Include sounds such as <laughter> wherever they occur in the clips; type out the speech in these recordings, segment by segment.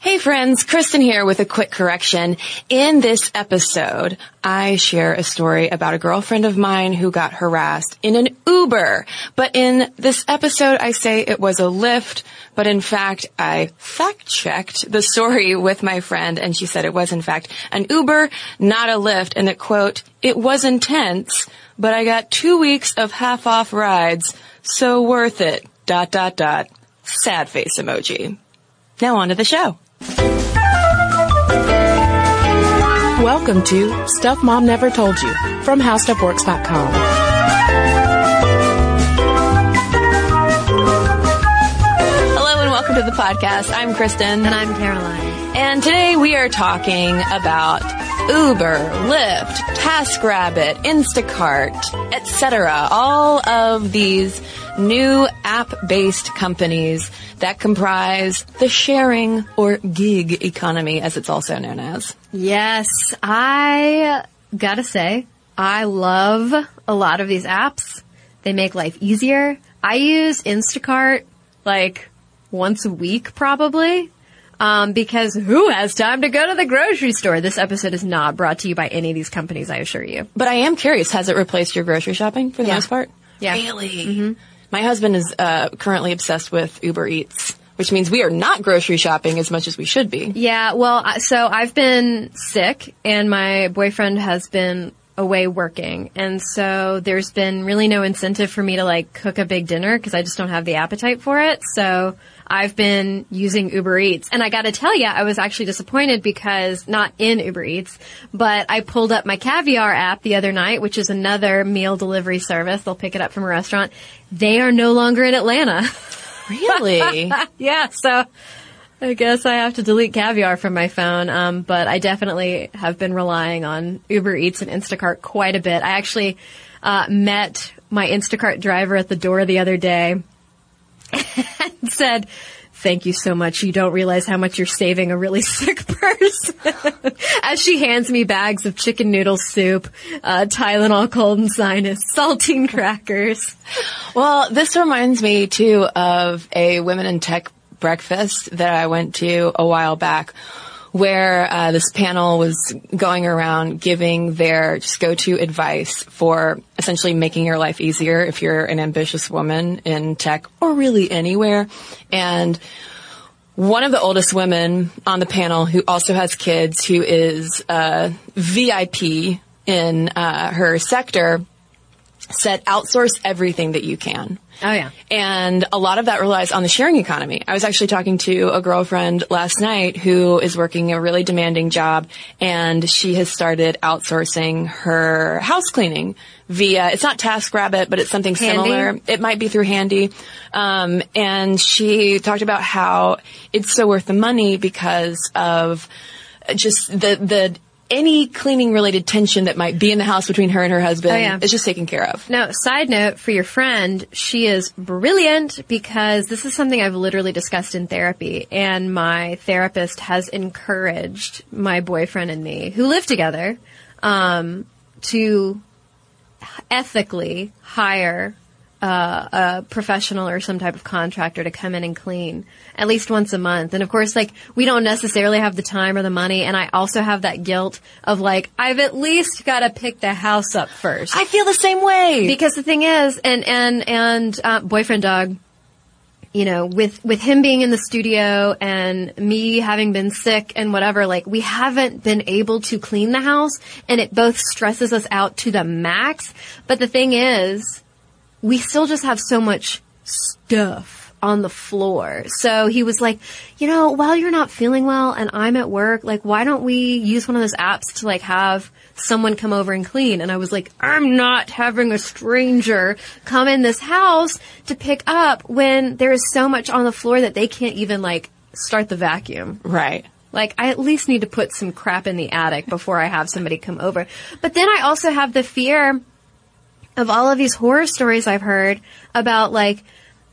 Hey friends, Cristen here with a quick correction. In this episode, I share a story about a girlfriend of mine who got harassed in an Uber. But in this episode, I say it was a Lyft, but in fact, I fact checked the story <laughs> with my friend and she said it was in fact an Uber, not a Lyft, and that quote, it was intense, but I got two weeks of half off rides, so worth it, dot dot dot. Sad face emoji. Now on to the show. Welcome to Stuff Mom Never Told You from HowStuffWorks.com. Hello and welcome to the podcast. I'm Cristen. And I'm Caroline. And today we are talking about Uber, Lyft, TaskRabbit, Instacart, etc. All of these new app-based companies that comprise the sharing or gig economy as it's also known as. Yes, I gotta say, I love a lot of these apps. They make life easier. I use Instacart like once a week probably. Um, because who has time to go to the grocery store? This episode is not brought to you by any of these companies, I assure you. But I am curious, has it replaced your grocery shopping for the Yeah. most part? Yeah. Really? My husband is uh, currently obsessed with Uber Eats, which means we are not grocery shopping as much as we should be. Yeah, well, so I've been sick and my boyfriend has been away working. And so there's been really no incentive for me to like cook a big dinner because I just don't have the appetite for it. So I've been using Uber Eats. And I gotta tell you, I was actually disappointed because not in Uber Eats, but I pulled up my Caviar app the other night, which is another meal delivery service. They'll pick it up from a restaurant. They are no longer in Atlanta. Really? <laughs> yeah, so I guess I have to delete caviar from my phone. Um, but I definitely have been relying on Uber Eats and Instacart quite a bit. I actually uh, met my Instacart driver at the door the other day <laughs> and said. Thank you so much. You don't realize how much you're saving a really <laughs> sick person. <laughs> As she hands me bags of chicken noodle soup, uh, Tylenol cold and sinus, saltine crackers. Well, this reminds me too of a women in tech breakfast that I went to a while back where uh, this panel was going around giving their just go-to advice for essentially making your life easier if you're an ambitious woman in tech or really anywhere. And one of the oldest women on the panel who also has kids who is a VIP in uh, her sector said outsource everything that you can. Oh yeah. And a lot of that relies on the sharing economy. I was actually talking to a girlfriend last night who is working a really demanding job and she has started outsourcing her house cleaning via, it's not TaskRabbit, but it's something Handy? similar. It might be through Handy. Um, and she talked about how it's so worth the money because of just the, the, any cleaning related tension that might be in the house between her and her husband Oh, yeah. is just taken care of. Now, side note for your friend, she is brilliant because this is something I've literally discussed in therapy, and my therapist has encouraged my boyfriend and me, who live together, um, to ethically hire uh, a professional or some type of contractor to come in and clean at least once a month. And of course, like, we don't necessarily have the time or the money. And I also have that guilt of like, I've at least got to pick the house up first. I feel the same way. Because the thing is, and and and uh, boyfriend dog, you know, with, with him being in the studio and me having been sick and whatever, like we haven't been able to clean the house and it both stresses us out to the max. But the thing is, we still just have so much stuff on the floor. So he was like, you know, while you're not feeling well and I'm at work, like why don't we use one of those apps to like have someone come over and clean. And I was like, I'm not having a stranger come in this house to pick up when there is so much on the floor that they can't even like start the vacuum. Right. Like, I at least need to put some crap in the attic before I have somebody come over. But then I also have the fear of all of these horror stories I've heard about like,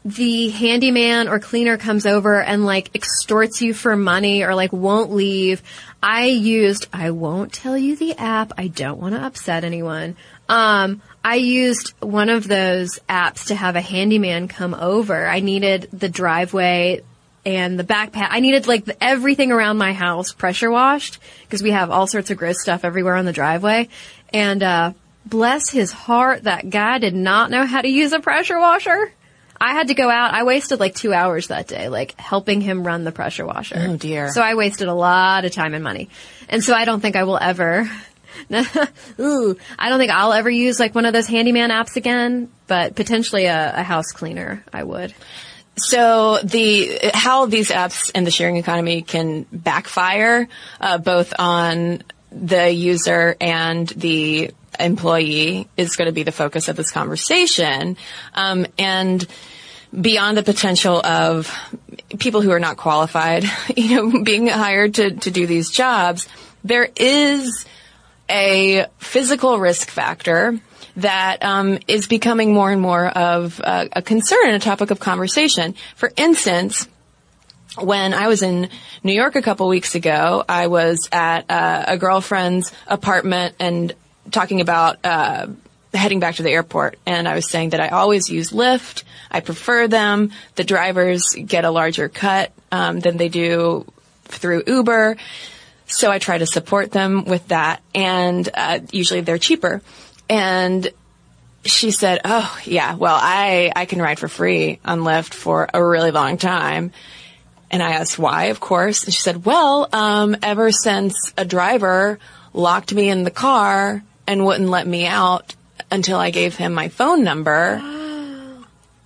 the handyman or cleaner comes over and like extorts you for money or like won't leave. I used, I won't tell you the app. I don't want to upset anyone. Um, I used one of those apps to have a handyman come over. I needed the driveway and the backpack. I needed like the, everything around my house pressure washed because we have all sorts of gross stuff everywhere on the driveway. And, uh, bless his heart, that guy did not know how to use a pressure washer. I had to go out. I wasted like two hours that day, like helping him run the pressure washer. Oh, dear. So I wasted a lot of time and money. And so I don't think I will ever, <laughs> ooh, I don't think I'll ever use like one of those handyman apps again, but potentially a, a house cleaner, I would. So the how these apps and the sharing economy can backfire uh, both on the user and the employee is going to be the focus of this conversation, um, and beyond the potential of people who are not qualified, <laughs> you know, being hired to to do these jobs, there is a physical risk factor that um, is becoming more and more of a, a concern and a topic of conversation. For instance, when I was in New York a couple weeks ago, I was at uh, a girlfriend's apartment and talking about uh, heading back to the airport, and I was saying that I always use Lyft. I prefer them. The drivers get a larger cut um, than they do through Uber. So I try to support them with that, and uh, usually they're cheaper. And she said, "Oh yeah, well I I can ride for free on Lyft for a really long time." And I asked why, of course, and she said, "Well, um, ever since a driver locked me in the car and wouldn't let me out until I gave him my phone number,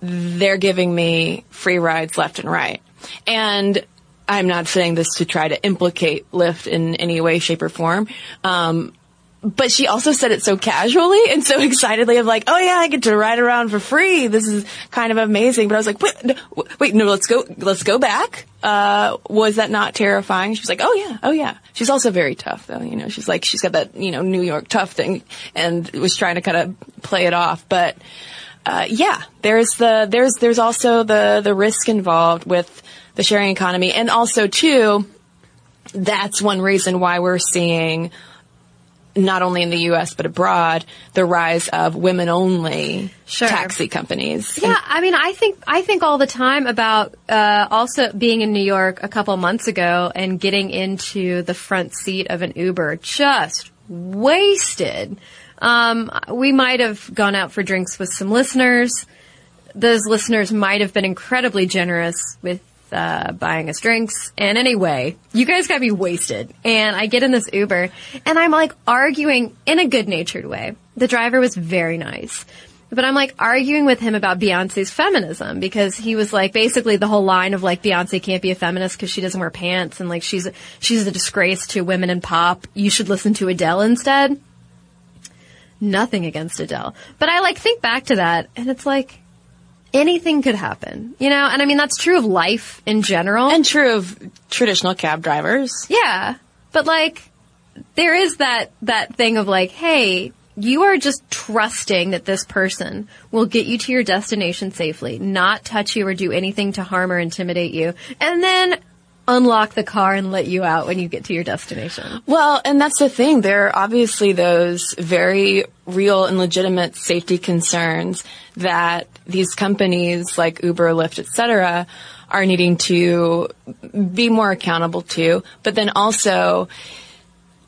they're giving me free rides left and right." And I'm not saying this to try to implicate Lyft in any way, shape, or form. Um, but she also said it so casually and so <laughs> excitedly of like, oh yeah, I get to ride around for free. This is kind of amazing. But I was like, wait, no, wait, no, let's go, let's go back. Uh, was that not terrifying? She was like, oh yeah, oh yeah. She's also very tough though, you know, she's like, she's got that, you know, New York tough thing and was trying to kind of play it off. But, uh, yeah, there's the, there's, there's also the, the risk involved with the sharing economy. And also too, that's one reason why we're seeing not only in the U.S. but abroad, the rise of women-only Sure. taxi companies. Yeah, I mean, I think I think all the time about uh, also being in New York a couple months ago and getting into the front seat of an Uber, just wasted. Um, we might have gone out for drinks with some listeners. Those listeners might have been incredibly generous with uh, buying us drinks. And anyway, you guys got me wasted. And I get in this Uber, and I'm like arguing in a good-natured way. The driver was very nice. But I'm like arguing with him about Beyonce's feminism because he was like basically the whole line of like Beyonce can't be a feminist because she doesn't wear pants and like she's she's a disgrace to women in pop. You should listen to Adele instead. Nothing against Adele, but I like think back to that and it's like anything could happen, you know. And I mean that's true of life in general. And true of traditional cab drivers. Yeah. But like, there is that, that thing of like, hey, you are just trusting that this person will get you to your destination safely, not touch you or do anything to harm or intimidate you, and then unlock the car and let you out when you get to your destination. Well, and that's the thing. There are obviously those very real and legitimate safety concerns that these companies like Uber, Lyft, et cetera, are needing to be more accountable to. But then also,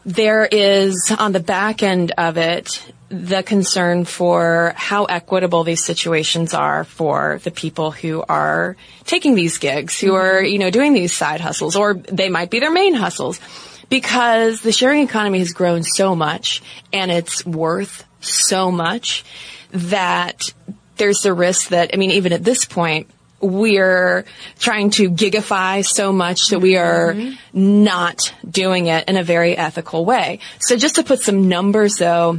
there is on the back end of it the concern for how equitable these situations are for the people who are taking these gigs, who are, mm-hmm. you know, doing these side hustles, or they might be their main hustles. Because the sharing economy has grown so much and it's worth so much that there's the risk that, I mean, even at this point, we're trying to gigify so much that we mm-hmm. are not doing it in a very ethical way. So just to put some numbers though,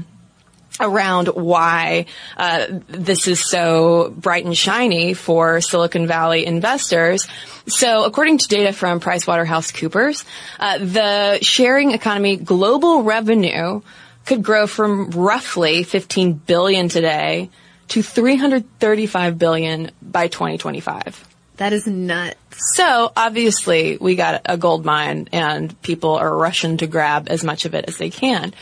around why uh, this is so bright and shiny for Silicon Valley investors. So, according to data from PricewaterhouseCoopers, uh, the sharing economy global revenue could grow from roughly 15 billion today to 335 billion by 2025. That is nuts. So obviously we got a gold mine and people are rushing to grab as much of it as they can.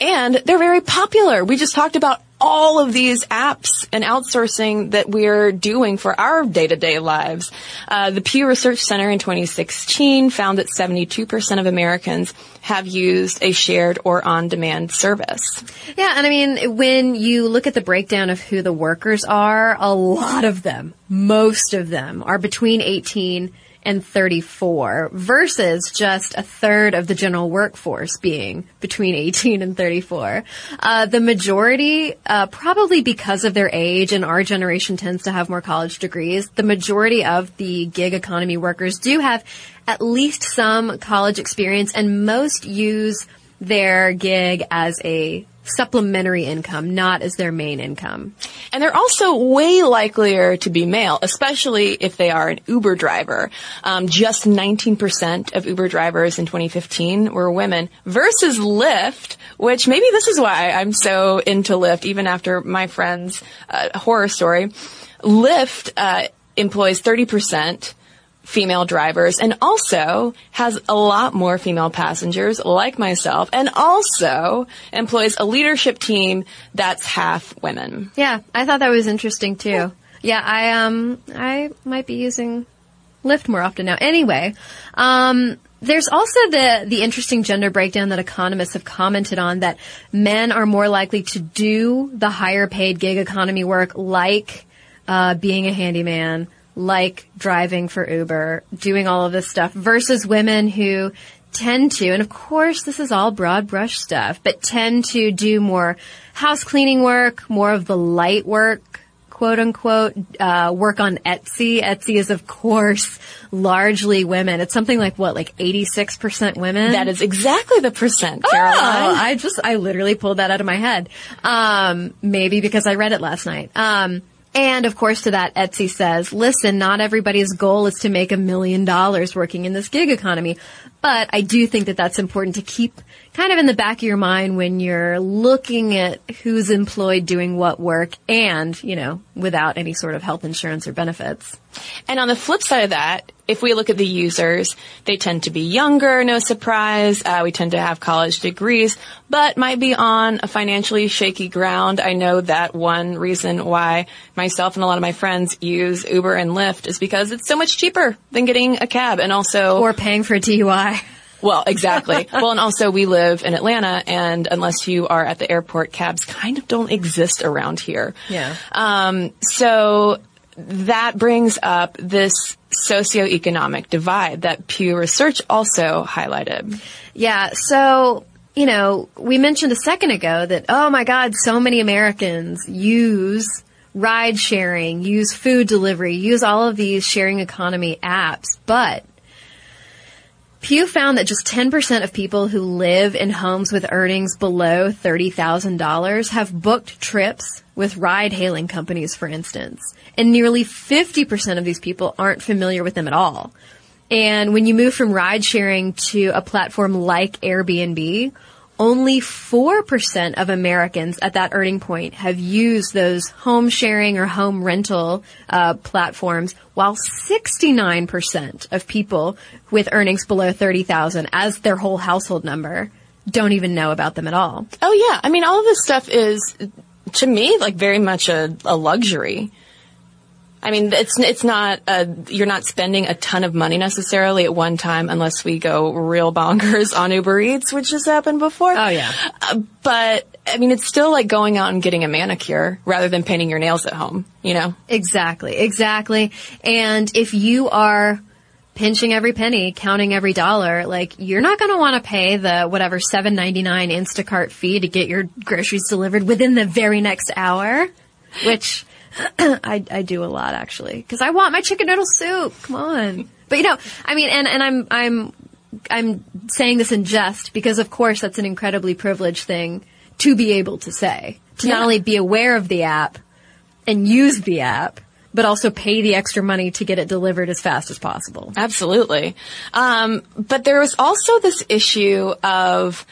And they're very popular. We just talked about all of these apps and outsourcing that we're doing for our day-to-day lives. Uh, the Pew Research Center in 2016 found that 72% of Americans have used a shared or on-demand service. Yeah, and I mean, when you look at the breakdown of who the workers are, a lot of them, most of them, are between 18 and 34 versus just a third of the general workforce being between 18 and 34. Uh, the majority, uh, probably because of their age and our generation tends to have more college degrees, the majority of the gig economy workers do have at least some college experience and most use their gig as a supplementary income, not as their main income. And they're also way likelier to be male, especially if they are an Uber driver. Um, just 19% of Uber drivers in 2015 were women versus Lyft, which maybe this is why I'm so into Lyft, even after my friend's uh, horror story. Lyft uh, employs 30% female drivers and also has a lot more female passengers like myself and also employs a leadership team that's half women. Yeah, I thought that was interesting too. Yeah, I um I might be using Lyft more often now. Anyway, um there's also the the interesting gender breakdown that economists have commented on that men are more likely to do the higher paid gig economy work like uh, being a handyman, like driving for Uber, doing all of this stuff versus women who tend to, and of course this is all broad brush stuff, but tend to do more house cleaning work, more of the light work, quote unquote, uh, work on Etsy. Etsy is of course largely women. It's something like what, like 86% women? That is exactly the percent, Oh, Caroline. I just, I literally pulled that out of my head. Um, maybe because I read it last night. Um, and of course to that, Etsy says, listen, not everybody's goal is to make a million dollars working in this gig economy. But I do think that that's important to keep kind of in the back of your mind when you're looking at who's employed doing what work and, you know, without any sort of health insurance or benefits. And on the flip side of that, if we look at the users, they tend to be younger, no surprise. Uh, we tend to have college degrees, but might be on a financially shaky ground. I know that one reason why myself and a lot of my friends use Uber and Lyft is because it's so much cheaper than getting a cab and also Or paying for a DUI. Well, exactly. <laughs> well, and also we live in Atlanta, and unless you are at the airport, cabs kind of don't exist around here. Yeah. Um, so that brings up this socioeconomic divide that Pew Research also highlighted. Yeah, so, you know, we mentioned a second ago that, oh my God, so many Americans use ride sharing, use food delivery, use all of these sharing economy apps, but Pew found that just 10% of people who live in homes with earnings below $30,000 have booked trips with ride hailing companies, for instance. And nearly 50% of these people aren't familiar with them at all. And when you move from ride sharing to a platform like Airbnb, only 4% of Americans at that earning point have used those home sharing or home rental uh, platforms, while 69% of people with earnings below 30,000 as their whole household number don't even know about them at all. Oh yeah, I mean, all of this stuff is, to me, like very much a, a luxury. I mean, it's it's not uh you're not spending a ton of money necessarily at one time unless we go real bonkers on Uber Eats, which has happened before. Oh, yeah. Uh, but I mean, it's still like going out and getting a manicure rather than painting your nails at home. You know? Exactly, exactly. And if you are pinching every penny, counting every dollar, like you're not going to want to pay the whatever 7.99 Instacart fee to get your groceries delivered within the very next hour, which <coughs> I, I do a lot actually because I want my chicken noodle soup. Come on, but you know, I mean, and and I'm I'm I'm saying this in jest because of course that's an incredibly privileged thing to be able to say to not only be aware of the app and use the app, but also pay the extra money to get it delivered as fast as possible. Absolutely. Um, but there was also this issue of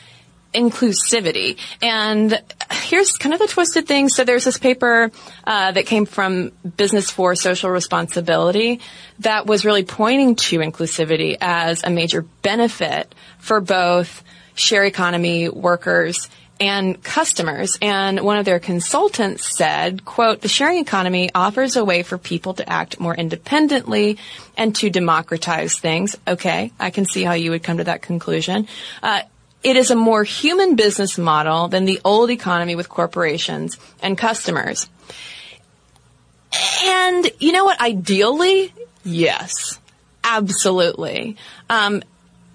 inclusivity. And here's kind of the twisted thing. So there's this paper uh, that came from Business for Social Responsibility that was really pointing to inclusivity as a major benefit for both share economy workers and customers. And one of their consultants said, quote, the sharing economy offers a way for people to act more independently and to democratize things. Okay, I can see how you would come to that conclusion. Uh, it is a more human business model than the old economy with corporations and customers. And you know what? Ideally, yes, absolutely. Um,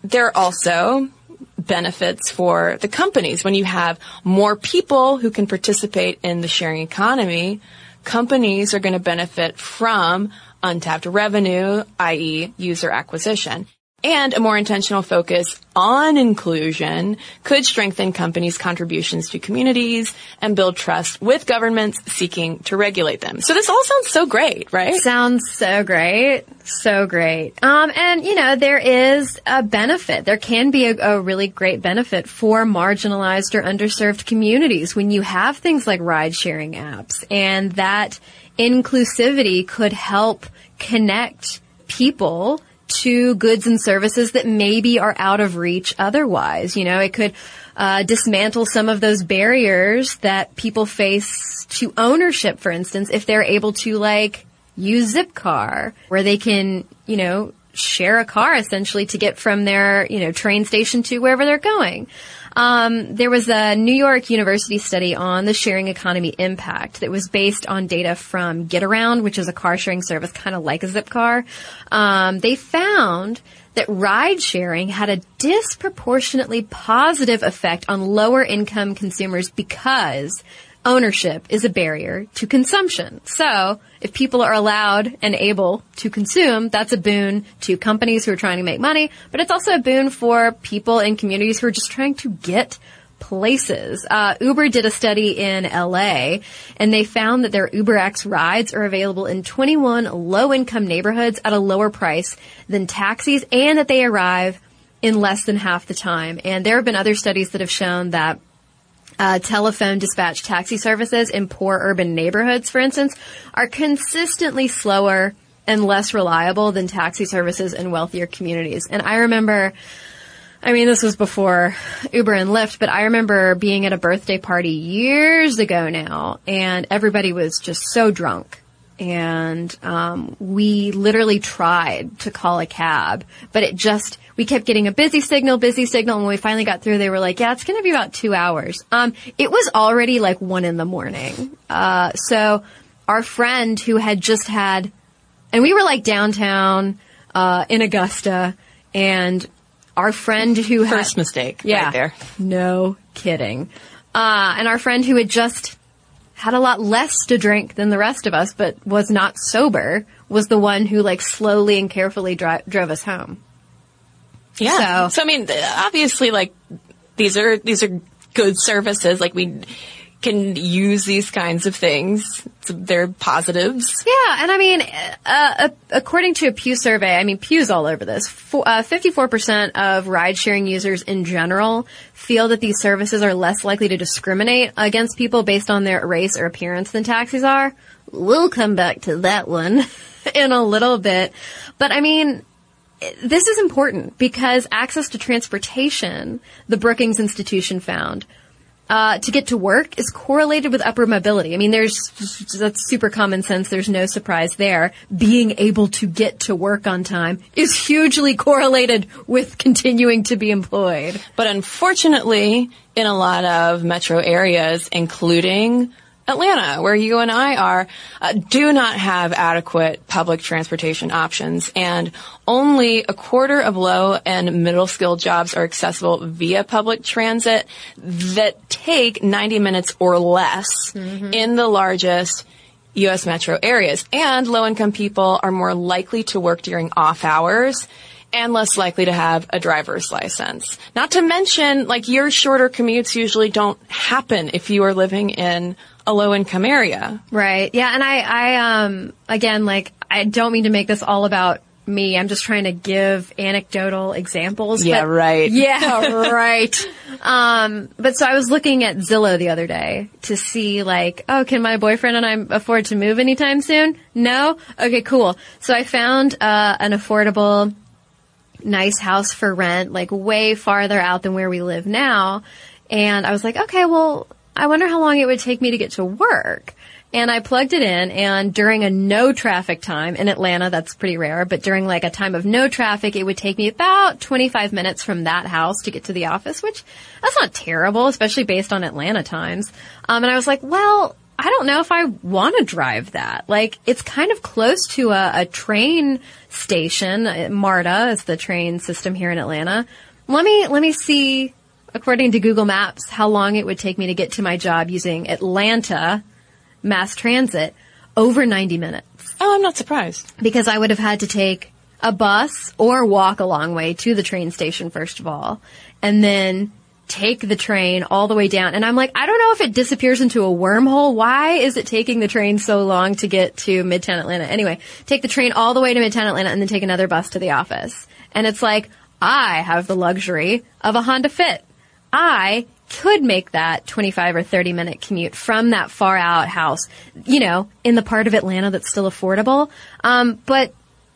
there are also benefits for the companies when you have more people who can participate in the sharing economy. Companies are going to benefit from untapped revenue, i.e., user acquisition. And a more intentional focus on inclusion could strengthen companies' contributions to communities and build trust with governments seeking to regulate them. So this all sounds so great, right? Sounds so great. So great. Um, and you know, there is a benefit. There can be a, a really great benefit for marginalized or underserved communities when you have things like ride sharing apps and that inclusivity could help connect people to goods and services that maybe are out of reach otherwise. You know, it could uh, dismantle some of those barriers that people face to ownership, for instance, if they're able to like use Zipcar, where they can, you know, share a car essentially to get from their, you know, train station to wherever they're going. Um, there was a New York University study on the sharing economy impact that was based on data from GetAround, which is a car sharing service kind of like a Zipcar. Um, they found that ride sharing had a disproportionately positive effect on lower income consumers because ownership is a barrier to consumption. So if people are allowed and able to consume, that's a boon to companies who are trying to make money, but it's also a boon for people in communities who are just trying to get places. Uh, Uber did a study in LA and they found that their UberX rides are available in 21 low income neighborhoods at a lower price than taxis and that they arrive in less than half the time. And there have been other studies that have shown that uh, telephone dispatch taxi services in poor urban neighborhoods, for instance, are consistently slower and less reliable than taxi services in wealthier communities. And I remember, I mean, this was before Uber and Lyft, but I remember being at a birthday party years ago now, and everybody was just so drunk. And um, we literally tried to call a cab, but it just we kept getting a busy signal, busy signal. And when we finally got through, they were like, "Yeah, it's going to be about two hours." Um, it was already like one in the morning. Uh, so our friend who had just had, and we were like downtown uh, in Augusta, and our friend who had First mistake yeah. right there. No kidding. Uh, and our friend who had just had a lot less to drink than the rest of us, but was not sober, was the one who like slowly and carefully dri- drove us home. Yeah. So- So, I mean, obviously, like these are these are good services. Like we can use these kinds of things. They're positives. Yeah, and I mean, uh, uh, according to a Pew survey, I mean, Pew's all over this. Uh, 54% of ride-sharing users in general feel that these services are less likely to discriminate against people based on their race or appearance than taxis are. We'll come back to that one <laughs> in a little bit. But I mean, this is important because access to transportation, the Brookings Institution found, uh, to get to work is correlated with upper mobility. I mean, there's that's super common sense. There's no surprise there. Being able to get to work on time is hugely correlated with continuing to be employed. But unfortunately, in a lot of metro areas, including Atlanta, where you and I are, uh, do not have adequate public transportation options, and only a quarter of low and middle skilled jobs are accessible via public transit that take 90 minutes or less in the largest U.S. metro areas. And low income people are more likely to work during off hours and less likely to have a driver's license. Not to mention, like your shorter commutes usually don't happen if you are living in a low income area. Right. Yeah. And I, I, um, again, like, I don't mean to make this all about me. I'm just trying to give anecdotal examples. Yeah, but- right. Yeah, <laughs> right. Um, but so I was looking at Zillow the other day to see like, oh, can my boyfriend and I afford to move anytime soon? No? Okay, cool. So I found, uh, an affordable, nice house for rent, like way farther out than where we live now. And I was like, okay, well, I wonder how long it would take me to get to work. And I plugged it in and during a no traffic time in Atlanta, that's pretty rare, but during like a time of no traffic, it would take me about 25 minutes from that house to get to the office, which that's not terrible, especially based on Atlanta times. Um, and I was like, well, I don't know if I want to drive that. Like, it's kind of close to a, a train station. MARTA is the train system here in Atlanta. Let me, let me see, according to Google Maps, how long it would take me to get to my job using Atlanta mass transit. Over 90 minutes Oh, I'm not surprised. because I would have had to take a bus or walk a long way to the train station first of all, and then take the train all the way down. And I'm like, I don't know if it disappears into a wormhole. Why is it taking the train so long to get to Midtown Atlanta? Anyway, take the train all the way to Midtown Atlanta and then take another bus to the office. And it's like, I have the luxury of a Honda Fit. I could make that 25 or 30 minute commute from that far out house, you know, in the part of Atlanta that's still affordable. Um, but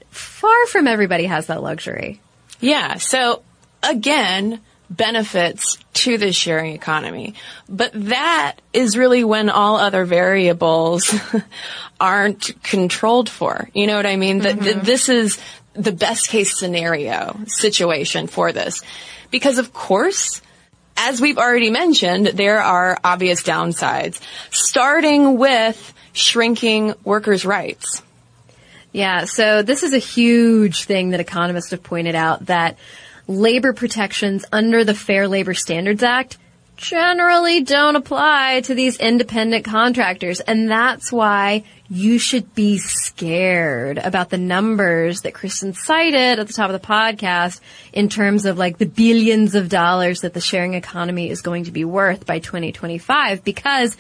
far from everybody has that luxury. Yeah. So again, benefits to the sharing economy. But that is really when all other variables <laughs> aren't controlled for. You know what I mean? That that this is the best case scenario situation for this. Because of course, as we've already mentioned, there are obvious downsides, starting with shrinking workers' rights. Yeah, so this is a huge thing that economists have pointed out that labor protections under the Fair Labor Standards Act generally don't apply to these independent contractors. And that's why you should be scared about the numbers that Cristen cited at the top of the podcast in terms of like the billions of dollars that the sharing economy is going to be worth by 2025 because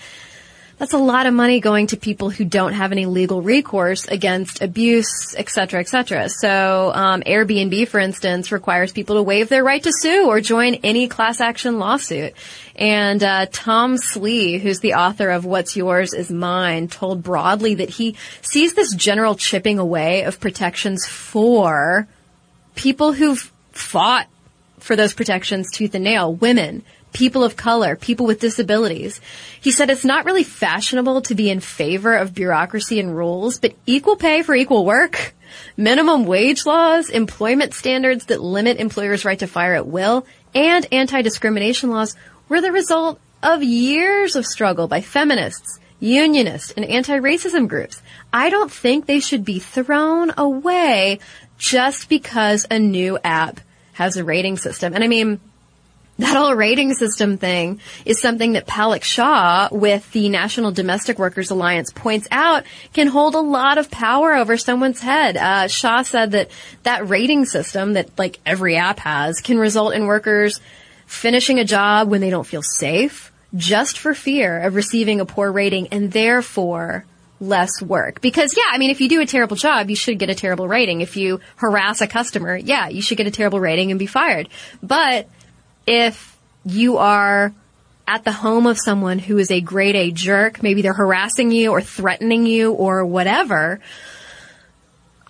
that's a lot of money going to people who don't have any legal recourse against abuse, et cetera, et cetera. So, um, Airbnb, for instance, requires people to waive their right to sue or join any class action lawsuit. And uh, Tom Slee, who's the author of What's Yours Is Mine, told broadly that he sees this general chipping away of protections for people who've fought for those protections tooth and nail, women, people of color, people with disabilities. He said it's not really fashionable to be in favor of bureaucracy and rules, but equal pay for equal work, minimum wage laws, employment standards that limit employers' right to fire at will, and anti-discrimination laws were the result of years of struggle by feminists, unionists, and anti-racism groups. I don't think they should be thrown away just because a new app has a rating system. And I mean, that whole rating system thing is something that Palak Shah with the National Domestic Workers Alliance points out can hold a lot of power over someone's head. Uh, said that that rating system that like every app has can result in workers finishing a job when they don't feel safe just for fear of receiving a poor rating and therefore less work. Because yeah, I mean, if you do a terrible job, you should get a terrible rating. If you harass a customer, yeah, you should get a terrible rating and be fired. But if you are at the home of someone who is a grade A jerk, maybe they're harassing you or threatening you or whatever,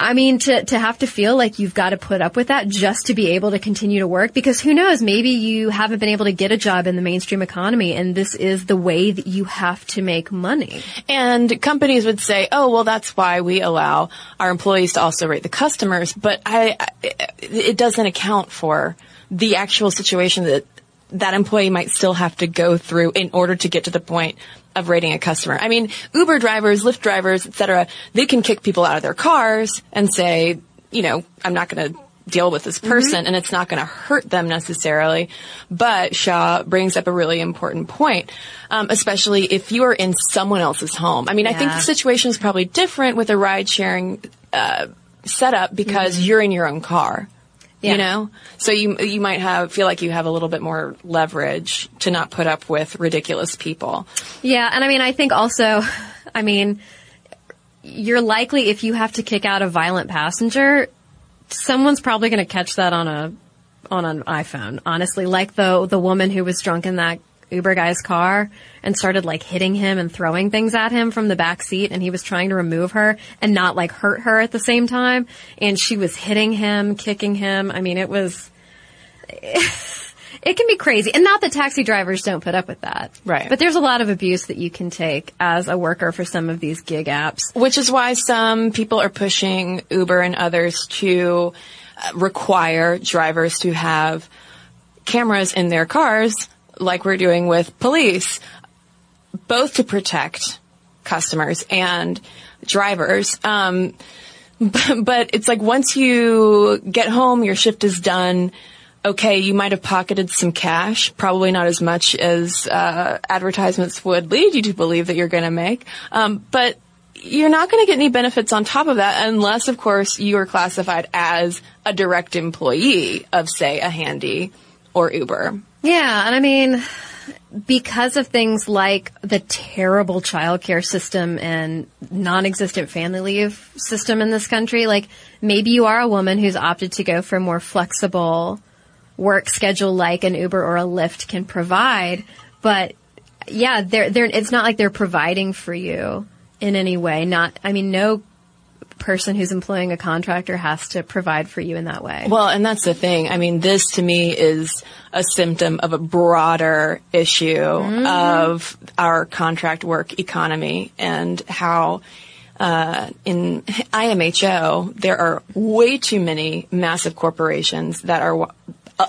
I mean, to, to have to feel like you've got to put up with that just to be able to continue to work because who knows, maybe you haven't been able to get a job in the mainstream economy and this is the way that you have to make money. And companies would say, oh, well, that's why we allow our employees to also rate the customers. But I, it doesn't account for the actual situation that that employee might still have to go through in order to get to the point of rating a customer. I mean, Uber drivers, Lyft drivers, etc. They can kick people out of their cars and say, you know, I'm not going to deal with this person mm-hmm. and it's not going to hurt them necessarily. But Shah brings up a really important point, um, especially if you are in someone else's home. I mean, yeah. I think the situation is probably different with a ride sharing uh, setup because mm-hmm. you're in your own car. Yeah. You know, so you you might have feel like you have a little bit more leverage to not put up with ridiculous people. Yeah, and I mean, I think also, I mean, you're likely if you have to kick out a violent passenger, someone's probably going to catch that on a on an iPhone. Honestly, like the the woman who was drunk in that Uber guy's car and started like hitting him and throwing things at him from the back seat and he was trying to remove her and not like hurt her at the same time and she was hitting him, kicking him. I mean, it was <laughs> it can be crazy. And not that taxi drivers don't put up with that. Right. But there's a lot of abuse that you can take as a worker for some of these gig apps. Which is why some people are pushing Uber and others to uh, require drivers to have cameras in their cars like we're doing with police, both to protect customers and drivers. Um, but, <laughs> but it's like once you get home, your shift is done. Okay, you might have pocketed some cash, probably not as much as uh, advertisements would lead you to believe that you're going to make. Um, but you're not going to get any benefits on top of that unless, of course, you are classified as a direct employee of, say, a Handy or Uber. Yeah, and I mean, because of things like the terrible childcare system and non-existent family leave system in this country, like maybe you are a woman who's opted to go for a more flexible work schedule like an Uber or a Lyft can provide, but yeah, they're, they're, it's not like they're providing for you in any way. Not, I mean, no person who's employing a contractor has to provide for you in that way. Well, and that's the thing. I mean, this to me is a symptom of a broader issue mm-hmm. of our contract work economy and how uh, in IMHO there are way too many massive corporations that are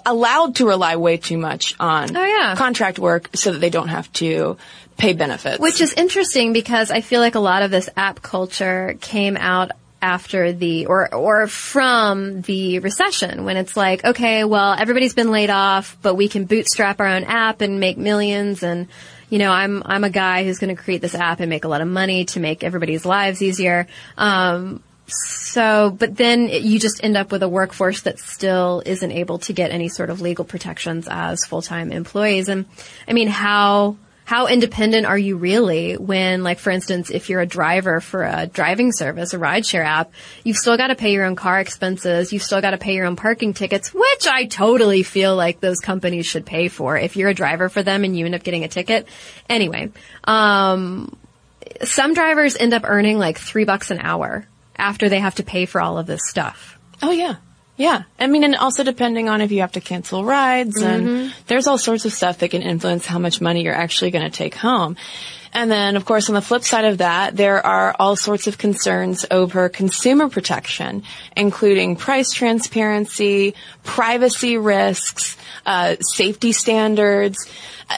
allowed to rely way too much on oh, yeah. contract work so that they don't have to pay benefits. Which is interesting because I feel like a lot of this app culture came out after the or or from the recession when it's like okay well everybody's been laid off but we can bootstrap our own app and make millions. And you know I'm I'm a guy who's going to create this app and make a lot of money to make everybody's lives easier. Um, so but then you just end up with a workforce that still isn't able to get any sort of legal protections as full-time employees. And I mean how how independent are you really when, like, for instance, if you're a driver for a driving service, a rideshare app, you've still got to pay your own car expenses. You've still got to pay your own parking tickets, which I totally feel like those companies should pay for if you're a driver for them and you end up getting a ticket. Anyway, um, some drivers end up earning like three bucks an hour after they have to pay for all of this stuff. Oh yeah. Yeah. I mean, and also depending on if you have to cancel rides mm-hmm. and there's all sorts of stuff that can influence how much money you're actually going to take home. And then, of course, on the flip side of that, there are all sorts of concerns over consumer protection, including price transparency, privacy risks, uh, safety standards,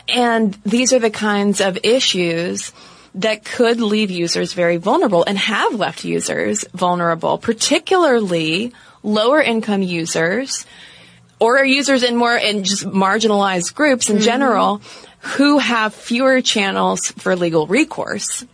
and these are the kinds of issues that could leave users very vulnerable and have left users vulnerable, particularly lower income users or users in more in just marginalized groups in mm-hmm. general who have fewer channels for legal recourse.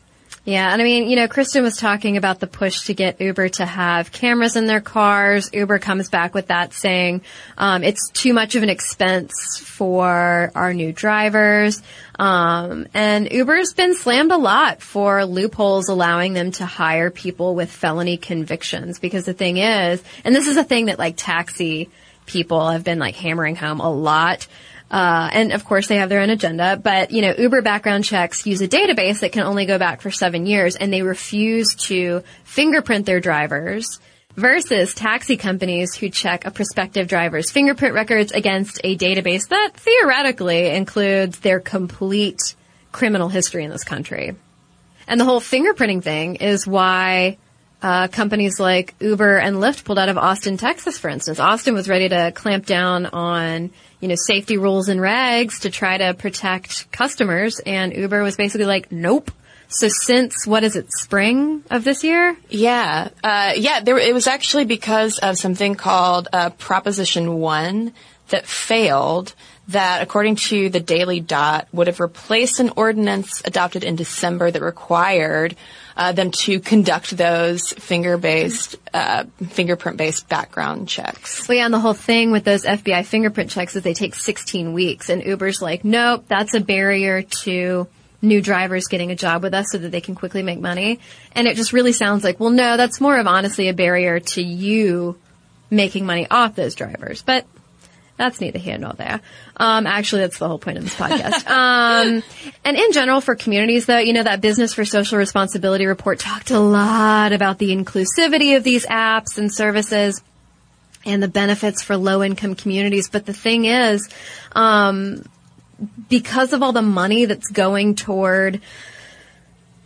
Yeah, and I mean, you know, Cristen was talking about the push to get Uber to have cameras in their cars. Uber comes back with that saying um, it's too much of an expense for our new drivers. Um, and Uber's been slammed a lot for loopholes allowing them to hire people with felony convictions. Because the thing is, and this is a thing that like taxi people have been like hammering home a lot. Uh, and of course they have their own agenda, but you know, Uber background checks use a database that can only go back for seven years and they refuse to fingerprint their drivers versus taxi companies who check a prospective driver's fingerprint records against a database that theoretically includes their complete criminal history in this country. And the whole fingerprinting thing is why uh, companies like Uber and Lyft pulled out of Austin, Texas, for instance. Austin was ready to clamp down on, you know, safety rules and regs to try to protect customers, and Uber was basically like, nope. So since what is it, spring of this year? Yeah, uh, yeah. There, it was actually because of something called uh, Proposition One that failed. That, according to the Daily Dot, would have replaced an ordinance adopted in December that required uh, them to conduct those finger-based, uh, fingerprint-based background checks. Well, yeah, and the whole thing with those FBI fingerprint checks is they take 16 weeks, and Uber's like, nope, that's a barrier to new drivers getting a job with us so that they can quickly make money. And it just really sounds like, well, no, that's more of honestly a barrier to you making money off those drivers. But that's neither here nor there. Um, actually, that's the whole point of this podcast. <laughs> um, and in general, for communities, though, you know, that Business for Social Responsibility report talked a lot about the inclusivity of these apps and services and the benefits for low income communities. But the thing is, um, because of all the money that's going toward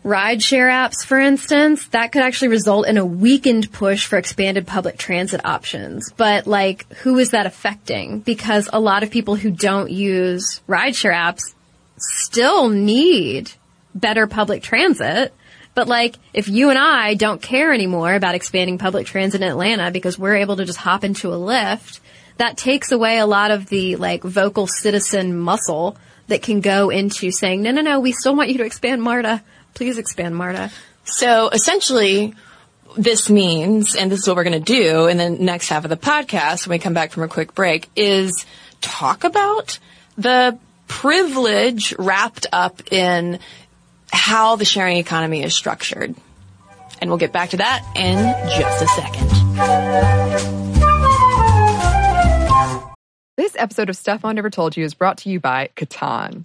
rideshare apps, for instance, that could actually result in a weakened push for expanded public transit options. But like, who is that affecting? Because a lot of people who don't use rideshare apps still need better public transit. But like, if you and I don't care anymore about expanding public transit in Atlanta because we're able to just hop into a Lyft, that takes away a lot of the like vocal citizen muscle that can go into saying, no, no, no, we still want you to expand MARTA. Please expand MARTA. So essentially, this means, and this is what we're going to do in the next half of the podcast when we come back from a quick break, is talk about the privilege wrapped up in how the sharing economy is structured. And we'll get back to that in just a second. This episode of Stuff I Never Told You is brought to you by Catan.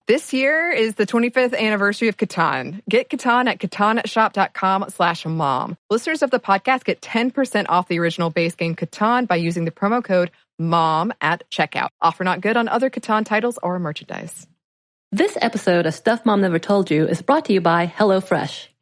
This year is the 25th anniversary of Catan. Get Catan at catanshop.com slash mom. Listeners of the podcast get 10% off the original base game Catan by using the promo code MOM at checkout. Offer not good on other Catan titles or merchandise. This episode of Stuff Mom Never Told You is brought to you by HelloFresh.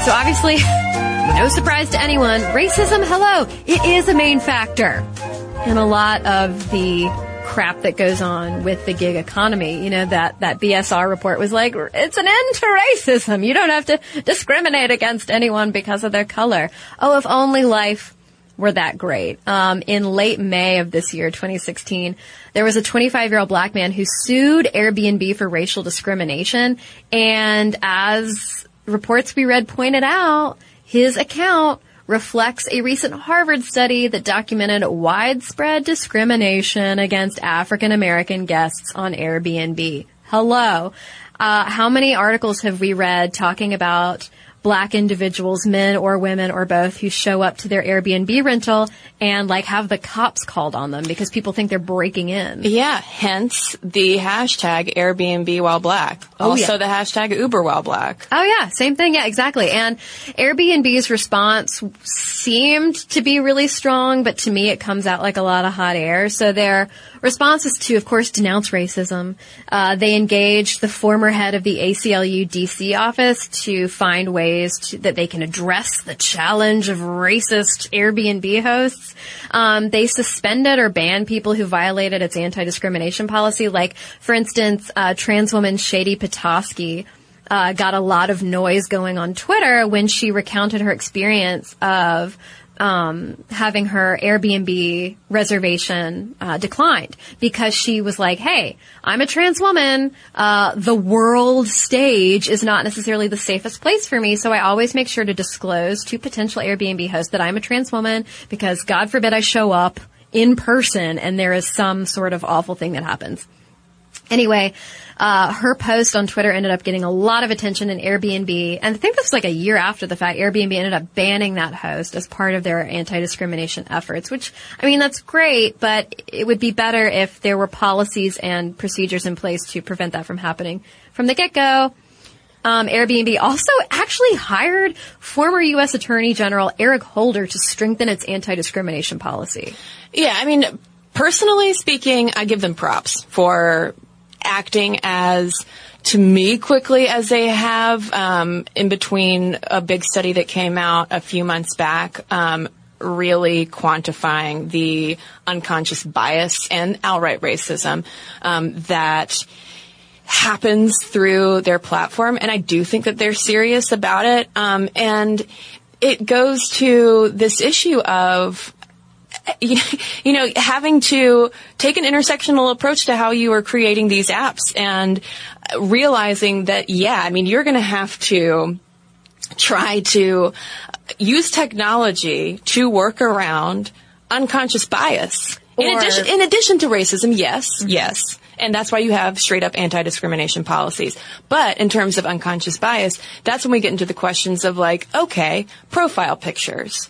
So obviously, <laughs> no surprise to anyone, racism, hello, it is a main factor in a lot of the crap that goes on with the gig economy. You know, that, that BSR report was like, it's an end to racism. You don't have to discriminate against anyone because of their color. Oh, if only life were that great. Um, in late May of this year, 2016, there was a 25 year old black man who sued Airbnb for racial discrimination. And as reports we read pointed out, his account reflects a recent Harvard study that documented widespread discrimination against African American guests on Airbnb. Hello. Uh, how many articles have we read talking about black individuals, men or women or both, who show up to their Airbnb rental and like have the cops called on them because people think they're breaking in. Yeah, hence the hashtag Airbnb while black. Oh, also yeah. the hashtag Uber while black. Oh yeah, same thing. Yeah, exactly. And Airbnb's response seemed to be really strong, but to me it comes out like a lot of hot air. So their response is to, of course, denounce racism. Uh, they engaged the former head of the ACLU DC office to find ways to, that they can address the challenge of racist Airbnb hosts. Um, they suspended or banned people who violated its anti-discrimination policy, like, for instance, uh, trans woman Shadi Petosky uh, got a lot of noise going on Twitter when she recounted her experience of um, having her Airbnb reservation uh, declined because she was like, "Hey, I'm a trans woman. Uh, the world stage is not necessarily the safest place for me, so I always make sure to disclose to potential Airbnb hosts that I'm a trans woman because God forbid I show up in person and there is some sort of awful thing that happens." Anyway, uh, her post on Twitter ended up getting a lot of attention in Airbnb, and I think this was like a year after the fact. Airbnb ended up banning that host as part of their anti-discrimination efforts. Which, I mean, that's great, but it would be better if there were policies and procedures in place to prevent that from happening from the get-go. Um, Airbnb also actually hired former U.S. Attorney General Eric Holder to strengthen its anti-discrimination policy. Yeah, I mean, personally speaking, I give them props for acting as to me quickly as they have um, in between a big study that came out a few months back um, really quantifying the unconscious bias and outright racism um, that happens through their platform. And i do think that they're serious about it. Um, and it goes to this issue of <laughs> you know, having to take an intersectional approach to how you are creating these apps and realizing that, yeah, I mean, you're going to have to try to use technology to work around unconscious bias. In addition, in addition to racism, yes, mm-hmm. yes. And that's why you have straight up anti-discrimination policies. But in terms of unconscious bias, that's when we get into the questions of like, okay, profile pictures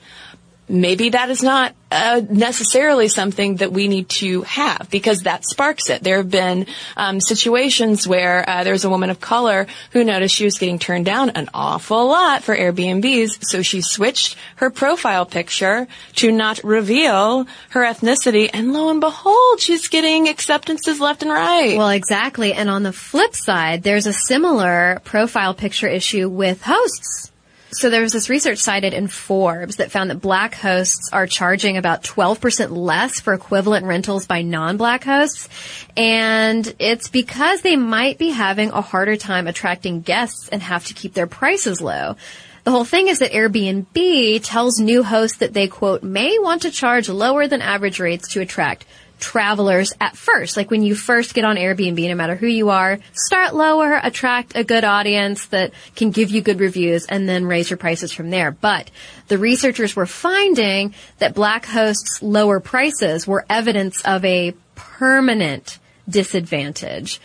maybe that is not uh, necessarily something that we need to have because that sparks it. There have been um, situations where uh, there was a woman of color who noticed she was getting turned down an awful lot for Airbnbs, so she switched her profile picture to not reveal her ethnicity, and lo and behold, she's getting acceptances left and right. Well, exactly. And on the flip side, there's a similar profile picture issue with hosts. So there was this research cited in Forbes that found that black hosts are charging about 12% less for equivalent rentals by non-black hosts. And it's because they might be having a harder time attracting guests and have to keep their prices low. The whole thing is that Airbnb tells new hosts that they quote may want to charge lower than average rates to attract travelers at first. Like when you first get on Airbnb, no matter who you are, start lower, attract a good audience that can give you good reviews and then raise your prices from there. But the researchers were finding that black hosts' lower prices were evidence of a permanent disadvantage.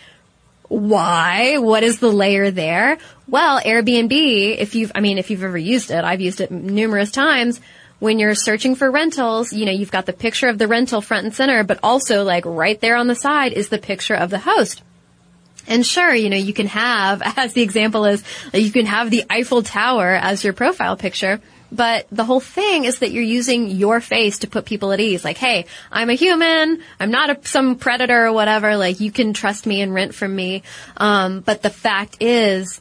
Why? What is the layer there? Well, Airbnb, if you've, I mean, if you've ever used it, I've used it numerous times. When you're searching for rentals, you know, you've got the picture of the rental front and center, but also like right there on the side is the picture of the host. And sure, you know, you can have, <laughs> as the example is, you can have the Eiffel Tower as your profile picture, but the whole thing is that you're using your face to put people at ease. Like, hey, I'm a human. I'm not a, some predator or whatever. Like, you can trust me and rent from me. Um, but the fact is,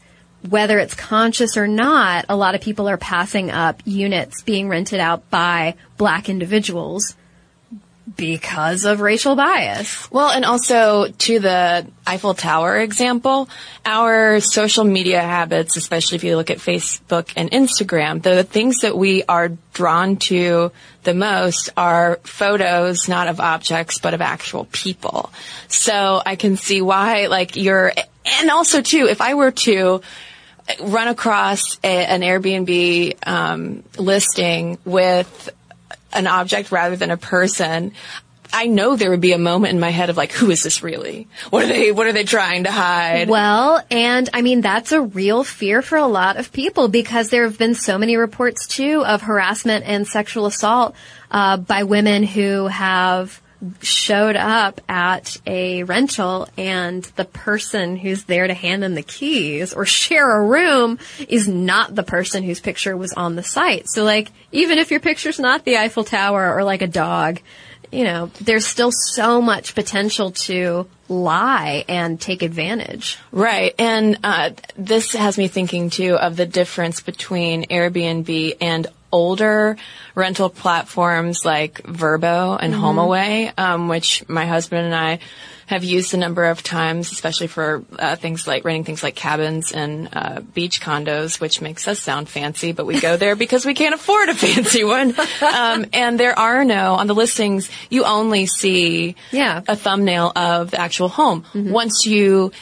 whether it's conscious or not, a lot of people are passing up units being rented out by black individuals because of racial bias. Well, and also to the Eiffel Tower example, our social media habits, especially if you look at Facebook and Instagram, the things that we are drawn to the most are photos, not of objects, but of actual people. So I can see why, like, you're, and also too, if I were to run across a, an Airbnb um, listing with an object rather than a person, I know there would be a moment in my head of like, who is this really? What are they, what are they trying to hide? Well, and I mean, that's a real fear for a lot of people because there have been so many reports too of harassment and sexual assault, uh, by women who have showed up at a rental and the person who's there to hand them the keys or share a room is not the person whose picture was on the site. So like, even if your picture's not the Eiffel Tower or like a dog, you know, there's still so much potential to lie and take advantage. Right. And uh, this has me thinking too of the difference between Airbnb and older rental platforms like VRBO and HomeAway, um, which my husband and I have used a number of times, especially for uh, things like renting things like cabins and uh, beach condos, which makes us sound fancy, but we go <laughs> there because we can't afford a fancy one. Um, and there are no on the listings. You only see Yeah. a thumbnail of the actual home. Once you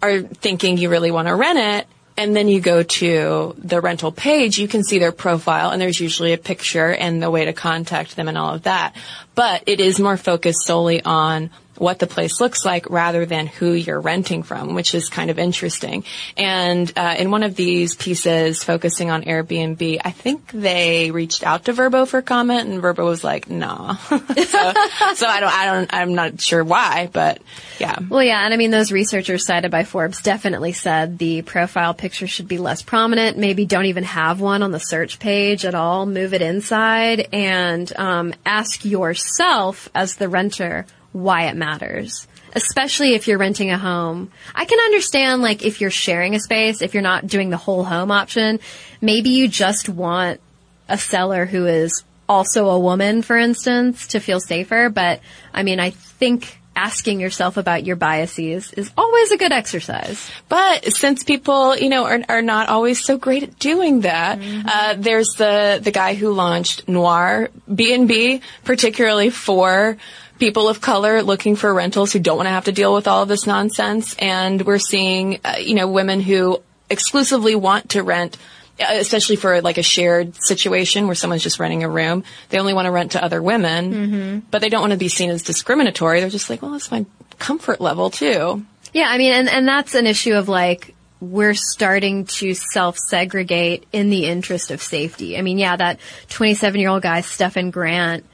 are thinking you really want to rent it, and then you go to the rental page, you can see their profile and there's usually a picture and the way to contact them and all of that. But it is more focused solely on what the place looks like rather than who you're renting from, which is kind of interesting. And uh, in one of these pieces focusing on Airbnb, I think they reached out to VRBO for comment, and VRBO was like, "Nah." <laughs> so, so I don't, I don't, I'm not sure why, but yeah. Well, yeah, and I mean, those researchers cited by Forbes definitely said the profile picture should be less prominent. Maybe don't even have one on the search page at all. Move it inside and um, ask yourself as the renter why it matters. Especially if you're renting a home. I can understand, like, if you're sharing a space, if you're not doing the whole home option, maybe you just want a seller who is also a woman, for instance, to feel safer. But I mean, I think asking yourself about your biases is always a good exercise. But since people, you know, are, are not always so great at doing that, uh, there's the the guy who launched Noir B and B, particularly for people of color looking for rentals who don't want to have to deal with all of this nonsense. And we're seeing, uh, you know, women who exclusively want to rent. uh, Especially for like a shared situation where someone's just renting a room, they only want to rent to other women, but they don't want to be seen as discriminatory. They're just like, well, that's my comfort level too. Yeah, I mean, and, and that's an issue of like, we're starting to self segregate in the interest of safety. I mean, yeah, that 27 year old guy, Stefan Grant,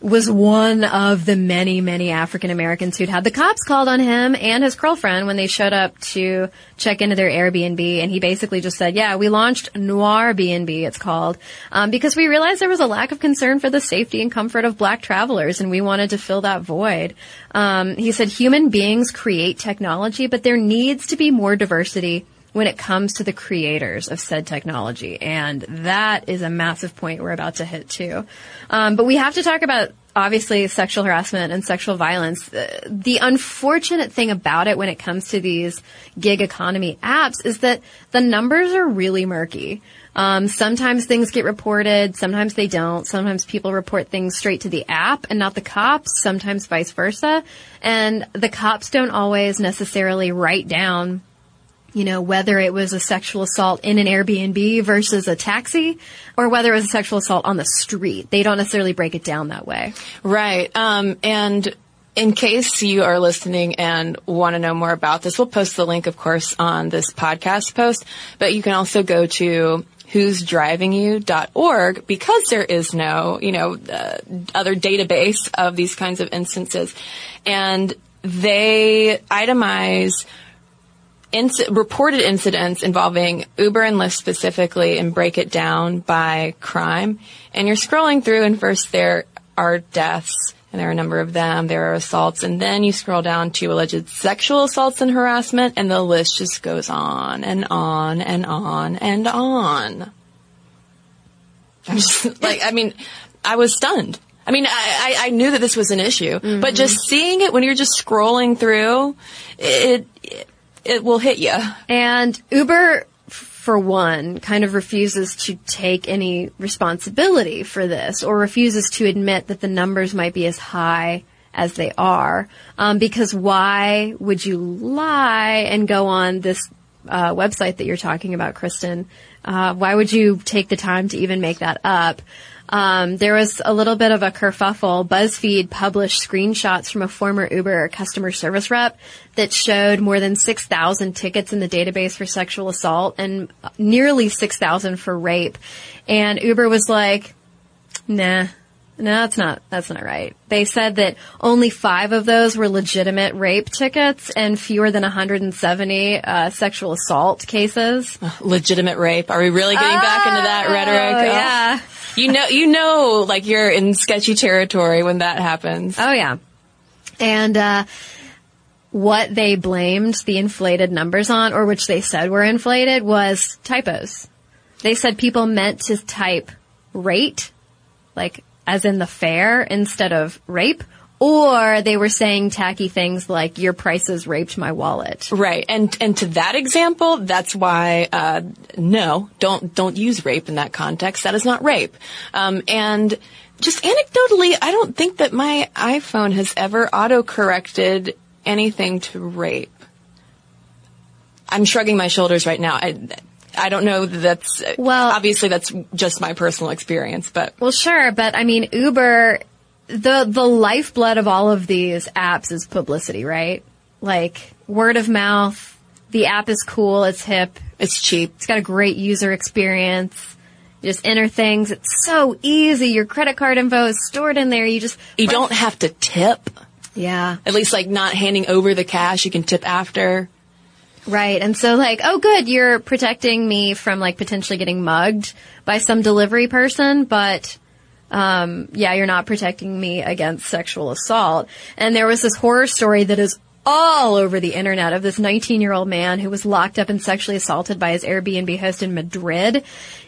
was one of the many, many African Americans who'd had the cops called on him and his girlfriend when they showed up to check into their Airbnb. And he basically just said, yeah, we launched Noir B&B, it's called, um, because we realized there was a lack of concern for the safety and comfort of black travelers and we wanted to fill that void. Um, he said, human beings create technology, but there needs to be more diversity when it comes to the creators of said technology. And that is a massive point we're about to hit too. Um, but we have to talk about obviously sexual harassment and sexual violence. Uh, the unfortunate thing about it when it comes to these gig economy apps is that the numbers are really murky. Um, sometimes things get reported, sometimes they don't. Sometimes people report things straight to the app and not the cops, sometimes vice versa. And the cops don't always necessarily write down you know, whether it was a sexual assault in an Airbnb versus a taxi, or whether it was a sexual assault on the street. They don't necessarily break it down that way. Right. Um, and in case you are listening and want to know more about this, we'll post the link, of course, on this podcast post, but you can also go to who'sdrivingyou.org because there is no, you know, uh, other database of these kinds of instances. And they itemize reported incidents involving Uber and Lyft specifically and break it down by crime. And you're scrolling through and first there are deaths and there are a number of them. There are assaults and then you scroll down to alleged sexual assaults and harassment and the list just goes on and on and on and on. I'm just <laughs> like, I mean, I was stunned. I mean, I, I, I knew that this was an issue, Mm-hmm. but just seeing it when you're just scrolling through, it, it, it will hit you. And Uber, for one, kind of refuses to take any responsibility for this or refuses to admit that the numbers might be as high as they are. Um, because why would you lie and go on this uh, website that you're talking about, Cristen? Uh, why would you take the time to even make that up? Um, there was a little bit of a kerfuffle. BuzzFeed published screenshots from a former Uber customer service rep that showed more than 6,000 tickets in the database for sexual assault and nearly 6,000 for rape. And Uber was like, nah. No, that's not, that's not right. They said that only five of those were legitimate rape tickets and fewer than 170, uh, sexual assault cases. Legitimate rape. Are we really getting back into that rhetoric? Oh, Oh. yeah. You know, you know, like you're in sketchy territory when that happens. Oh yeah. And uh, what they blamed the inflated numbers on, or which they said were inflated, was typos. They said people meant to type rate, like as in the fair, instead of rape, or they were saying tacky things like "your prices raped my wallet." Right, and and to that example, that's why uh, no, don't don't use rape in that context. That is not rape. Um, and just anecdotally, I don't think that my iPhone has ever auto corrected anything to rape. I'm shrugging my shoulders right now. I I don't know that that's Well- obviously that's just my personal experience, but Well, sure, but I mean, Uber, the the lifeblood of all of these apps is publicity, right? Like word of mouth. The app is cool. It's hip. it's cheap. It's got a great user experience. You just enter things. It's so easy. Your credit card info is stored in there. You just You don't have to tip. yeah. At least like not handing over the cash. You can tip after. Right. And so like, oh good, you're protecting me from like potentially getting mugged by some delivery person, but um yeah, you're not protecting me against sexual assault. And there was this horror story that is all over the internet of this 19 year old man who was locked up and sexually assaulted by his Airbnb host in Madrid.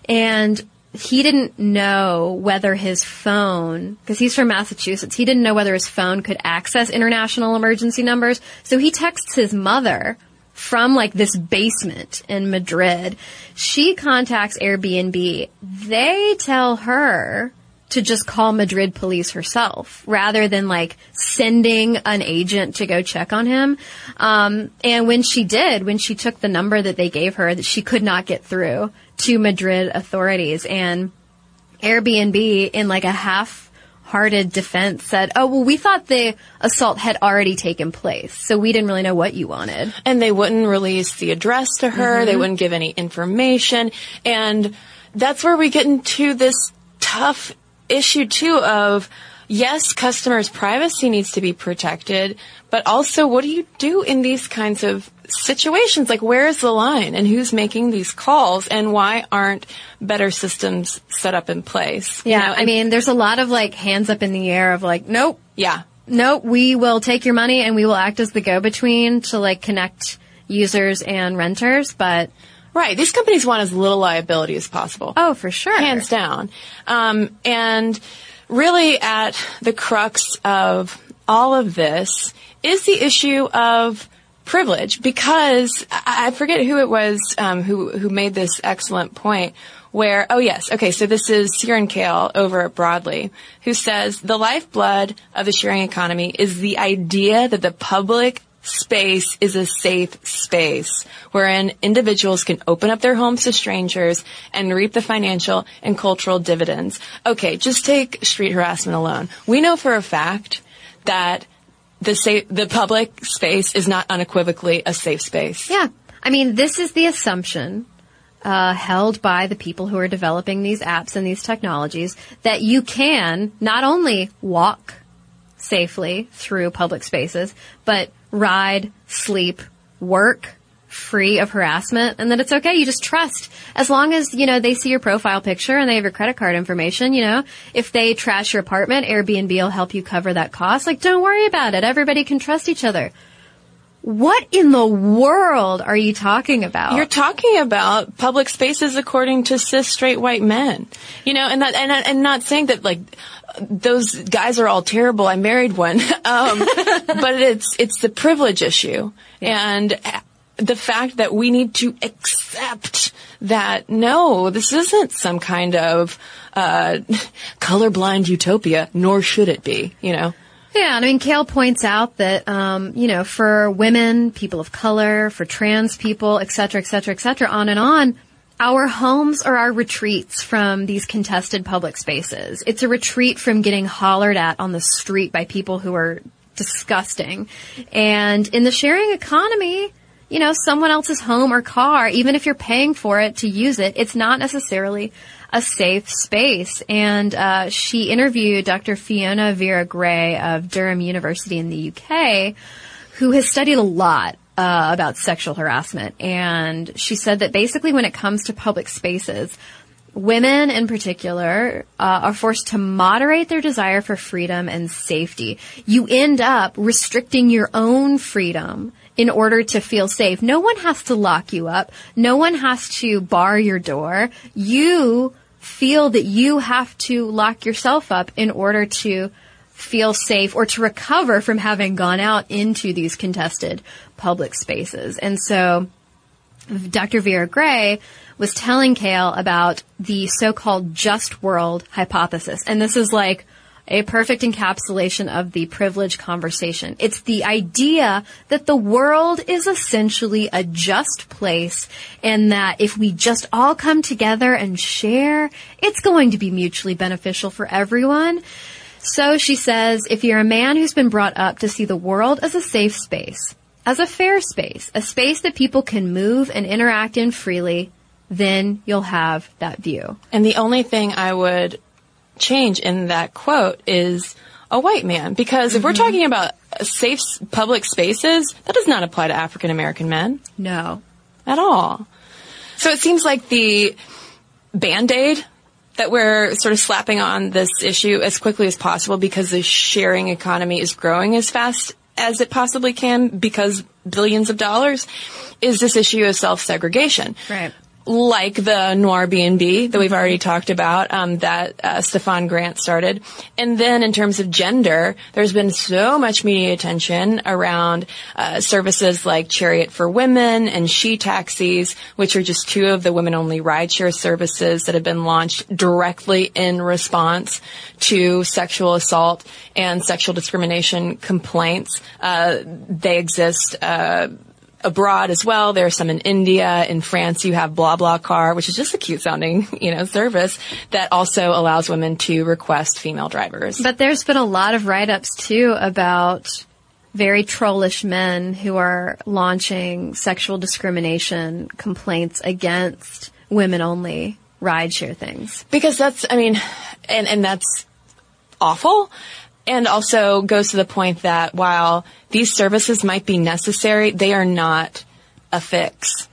And he didn't know whether his phone, because he's from Massachusetts, he didn't know whether his phone could access international emergency numbers. So he texts his mother from like this basement in Madrid. She contacts Airbnb. They tell her to just call Madrid police herself rather than like sending an agent to go check on him. Um, and when she did, when she took the number that they gave her, that she could not get through to Madrid authorities and Airbnb in like a half hearted defense said, oh, well, we thought the assault had already taken place. So we didn't really know what you wanted. and they wouldn't release the address to her. Mm-hmm. They wouldn't give any information. And that's where we get into this tough issue too of, yes, customers' privacy needs to be protected, but also what do you do in these kinds of situations? Like where is the line and who's making these calls and why aren't better systems set up in place? You Yeah. know, I mean, there's a lot of like hands up in the air of like, nope, yeah. nope, we will take your money and we will act as the go-between to like connect users and renters. But Right. These companies want as little liability as possible. oh, for sure. hands down. Um, and really, at the crux of all of this is the issue of privilege, because I I forget who it was um, who who made this excellent point. Where oh yes okay so this is Sirin Kale over at Broadly who says the lifeblood of the sharing economy is the idea that the public space is a safe space wherein individuals can open up their homes to strangers and reap the financial and cultural dividends. Okay, just take street harassment alone. We know for a fact that the safe, the public space is not unequivocally a safe space. Yeah. I mean, this is the assumption uh, held by the people who are developing these apps and these technologies that you can not only walk safely through public spaces, but ride, sleep, work free of harassment and that it's okay. You just trust as long as, you know, they see your profile picture and they have your credit card information, you know, if they trash your apartment, Airbnb will help you cover that cost. Like, don't worry about it. Everybody can trust each other. What in the world are you talking about? You're talking about public spaces according to cis straight white men, you know, and that, and and not saying that like those guys are all terrible. I married one. <laughs> Um, but it's, it's the privilege issue. And the fact that we need to accept that no, this isn't some kind of, uh, <laughs> colorblind utopia, nor should it be, you know? Yeah, and I mean, Kale points out that, um, you know, for women, people of color, for trans people, et cetera, et cetera, et cetera, on and on, our homes are our retreats from these contested public spaces. It's a retreat from getting hollered at on the street by people who are disgusting. And in the sharing economy, you know, someone else's home or car, even if you're paying for it to use it, it's not necessarily a safe space. And uh, she interviewed Dr. Fiona Vera Gray of Durham University in the UK, who has studied a lot uh, about sexual harassment. And she said that basically when it comes to public spaces, women in particular uh, are forced to moderate their desire for freedom and safety. You end up restricting your own freedom in order to feel safe. No one has to lock you up. No one has to bar your door. You feel that you have to lock yourself up in order to feel safe or to recover from having gone out into these contested public spaces. And so Dr. Vera Gray was telling Kale about the so-called just world hypothesis. And this is like a perfect encapsulation of the privilege conversation. It's the idea that the world is essentially a just place and that if we just all come together and share, it's going to be mutually beneficial for everyone. So she says, if you're a man who's been brought up to see the world as a safe space, as a fair space, a space that people can move and interact in freely, then you'll have that view. And the only thing I would change in that quote is a white man. Because if we're Mm-hmm. talking about safe public spaces, that does not apply to African American men No. at all. So it seems like the band-aid that we're sort of slapping on this issue as quickly as possible because the sharing economy is growing as fast as it possibly can because billions of dollars is this issue of self-segregation. Right. Like the Noir B&B that we've already talked about, um, that uh, Stefan Grant started. And then in terms of gender, there's been so much media attention around uh, services like Chariot for Women and She Taxis, which are just two of the women-only rideshare services that have been launched directly in response to sexual assault and sexual discrimination complaints. Uh, they exist. Abroad as well. There are some in India, in France. You have BlaBlaCar, which is just a cute sounding, <laughs> you know, service that also allows women to request female drivers. But there's been a lot of write-ups too about very trollish men who are launching sexual discrimination complaints against women only rideshare things. because that's, I mean, and and that's awful. And also goes to the point that while these services might be necessary, they are not a fix.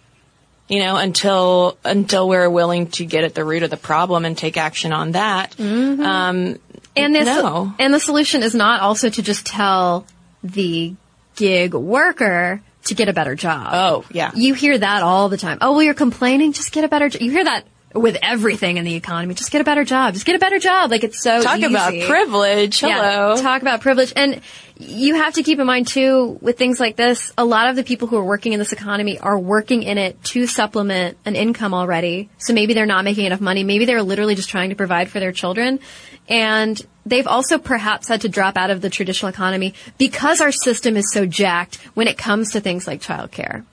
You know, until until we're willing to get at the root of the problem and take action on that. Um, And the, No. and the solution is not also to just tell the gig worker to get a better job. Oh, yeah. You hear that all the time. Oh, well, you're complaining. Just get a better job. You hear that with everything in the economy. Just get a better job. Just get a better job. Like it's so talk about privilege. Hello. Yeah, talk about privilege. And you have to keep in mind too, with things like this, a lot of the people who are working in this economy are working in it to supplement an income already. So maybe they're not making enough money. Maybe they're literally just trying to provide for their children. And they've also perhaps had to drop out of the traditional economy because our system is so jacked when it comes to things like childcare.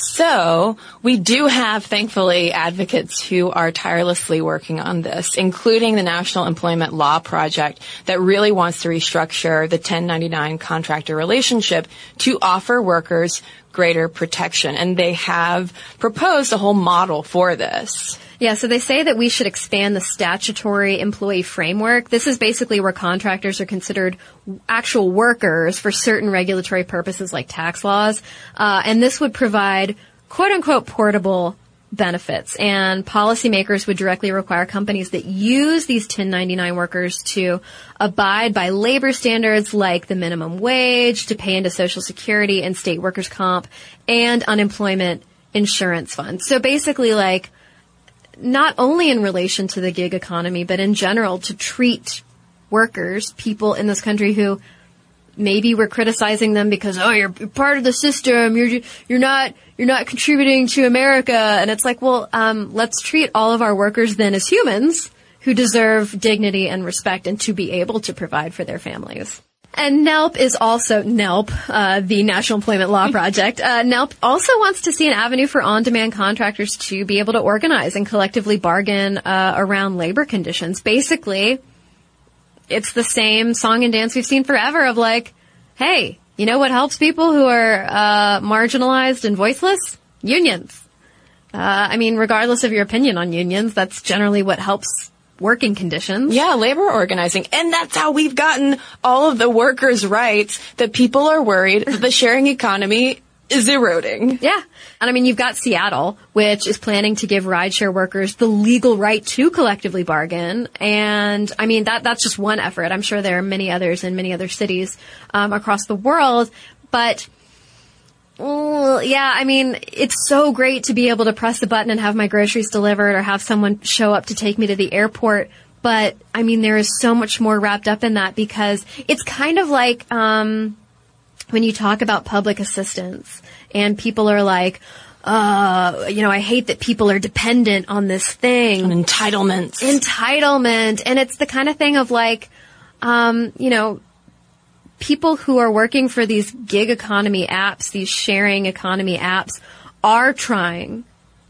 So we do have, thankfully, advocates who are tirelessly working on this, including the National Employment Law Project that really wants to restructure the 1099 contractor relationship to offer workers greater protection. And they have proposed a whole model for this. Yeah, so they say that we should expand the statutory employee framework. This is basically where contractors are considered actual workers for certain regulatory purposes like tax laws. Uh, and this would provide quote unquote portable benefits. And policymakers would directly require companies that use these 1099 workers to abide by labor standards like the minimum wage, to pay into social security and state workers comp, and unemployment insurance funds. So basically like, not only in relation to the gig economy, but in general to treat workers, people in this country who maybe we're criticizing them because oh you're part of the system you're you're not you're not contributing to America and it's like well um, let's treat all of our workers then as humans who deserve dignity and respect and to be able to provide for their families. And NELP is also NELP, uh, the National Employment Law <laughs> Project. Uh, NELP also wants to see an avenue for on-demand contractors to be able to organize and collectively bargain uh, around labor conditions. Basically, it's the same song and dance we've seen forever of like, hey, you know what helps people who are uh, marginalized and voiceless? Unions. Uh, I mean, regardless of your opinion on unions, that's generally what helps working conditions. Yeah, labor organizing. And that's how we've gotten all of the workers' rights that people are worried that the sharing economy is eroding. Yeah. And I mean, you've got Seattle, which is planning to give rideshare workers the legal right to collectively bargain. And I mean, that, that's just one effort. I'm sure there are many others in many other cities, um, across the world. But, yeah, I mean, it's so great to be able to press the button and have my groceries delivered or have someone show up to take me to the airport. But I mean, there is so much more wrapped up in that because it's kind of like, um, when you talk about public assistance and people are like, uh, you know, I hate that people are dependent on this thing. And entitlements. Entitlement. And it's the kind of thing of like, um, you know, people who are working for these gig economy apps, these sharing economy apps are trying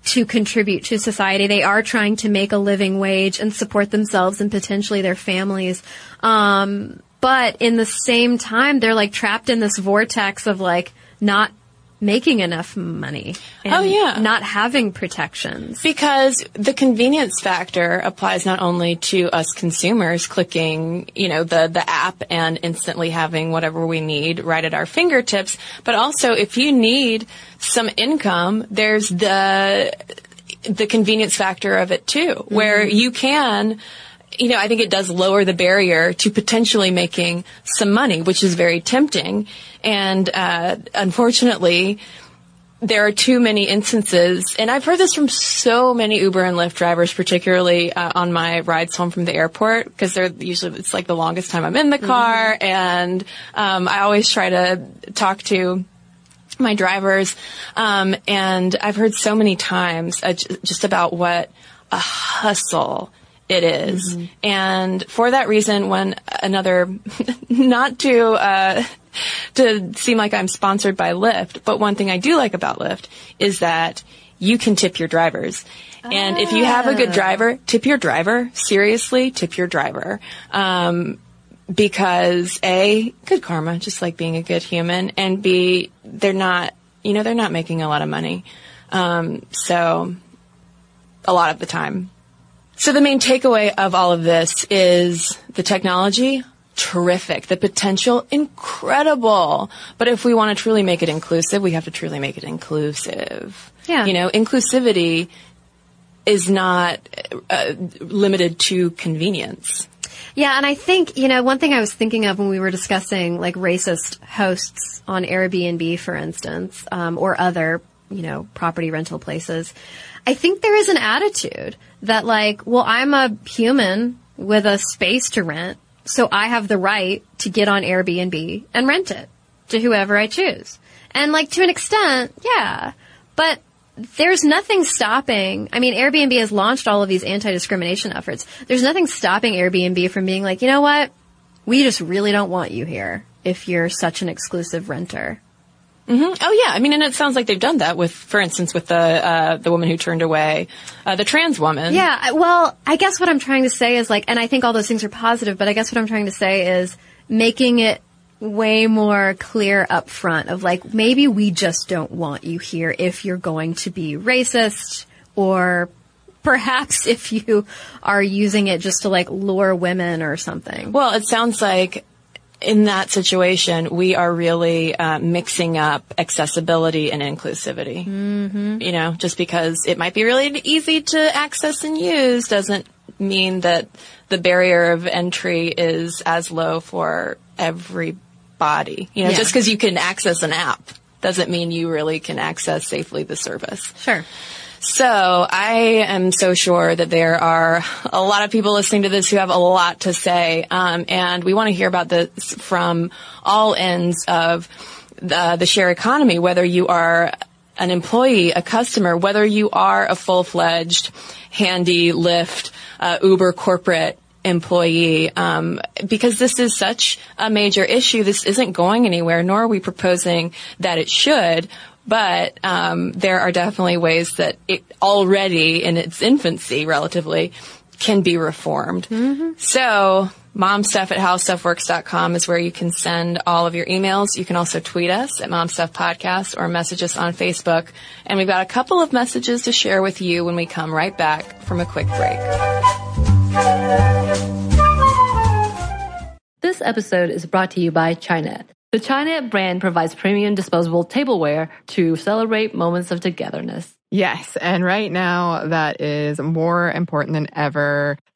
to contribute to society. They are trying to make a living wage and support themselves and potentially their families. Um, but in the same time, they're like trapped in this vortex of like not making enough money. oh yeah. Not having protections. Because the convenience factor applies not only to us consumers clicking, you know, the, the app and instantly having whatever we need right at our fingertips, but also if you need some income, there's the, the convenience factor of it too, mm-hmm. where you can, you know, I think it does lower the barrier to potentially making some money, which is very tempting. And uh, unfortunately, there are too many instances, and I've heard this from so many Uber and Lyft drivers, particularly uh, on my rides home from the airport, because they're usually it's like the longest time I'm in the car, mm-hmm. and um, I always try to talk to my drivers, um, and I've heard so many times uh, just about what a hustle it is. Mm-hmm. And for that reason, when another, <laughs> not to, uh, to seem like I'm sponsored by Lyft, but one thing I do like about Lyft is that you can tip your drivers. And if you have a good driver, tip your driver. Seriously, tip your driver. Um, because A, good karma, just like being a good human, and B, they're not, you know, they're not making a lot of money. Um, so, a lot of the time. So the main takeaway of all of this is the technology, terrific. The potential, incredible. But if we want to truly make it inclusive, we have to truly make it inclusive. Yeah. You know, inclusivity is not uh, limited to convenience. Yeah, and I think, you know, one thing I was thinking of when we were discussing like racist hosts on Airbnb, for instance, um, or other, you know, property rental places, I think there is an attitude that like, well, I'm a human with a space to rent, so I have the right to get on Airbnb and rent it to whoever I choose. And like to an extent, yeah. But there's nothing stopping. I mean, Airbnb has launched all of these anti-discrimination efforts. There's nothing stopping Airbnb from being like, you know what? We just really don't want you here if you're such an exclusive renter. Mm-hmm. Oh yeah, I mean, and it sounds like they've done that with, for instance, with the uh, the woman who turned away uh, the trans woman. Yeah, well, I guess what I'm trying to say is like, and I think all those things are positive, but I guess what I'm trying to say is making it way more clear up front of like maybe we just don't want you here if you're going to be racist or perhaps <laughs> if you are using it just to like lure women or something. Well, it sounds like in that situation, we are really uh, mixing up accessibility and inclusivity. Mm-hmm. You know, just because it might be really easy to access and use doesn't mean that the barrier of entry is as low for everybody. You know, Yeah. just because you can access an app doesn't mean you really can access safely the service. Sure. So I am so sure that there are a lot of people listening to this who have a lot to say, um, and we want to hear about this from all ends of the, the share economy, whether you are an employee, a customer, whether you are a full-fledged handy Lyft, uh, Uber corporate employee, um, because this is such a major issue. This isn't going anywhere, nor are we proposing that it should. But um, there are definitely ways that it already in its infancy, relatively, can be reformed. Mm-hmm. So momstuff at howstuffworks.com is where you can send all of your emails. You can also tweet us at momstuffpodcast or message us on Facebook. And we've got a couple of messages to share with you when we come right back from a quick break. This episode is brought to you by Chinet. The Chinet brand provides premium disposable tableware to celebrate moments of togetherness. Yes, and right now that is more important than ever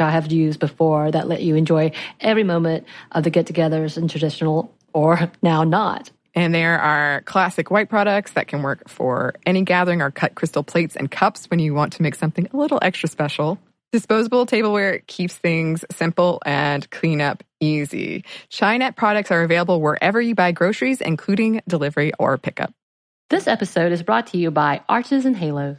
I have used before that let you enjoy every moment of the get togethers and traditional or now not. And there are classic white products that can work for any gathering or cut crystal plates and cups when you want to make something a little extra special. Disposable tableware keeps things simple and cleanup easy. Chinet products are available wherever you buy groceries, including delivery or pickup. This episode is brought to you by Arches and Halos.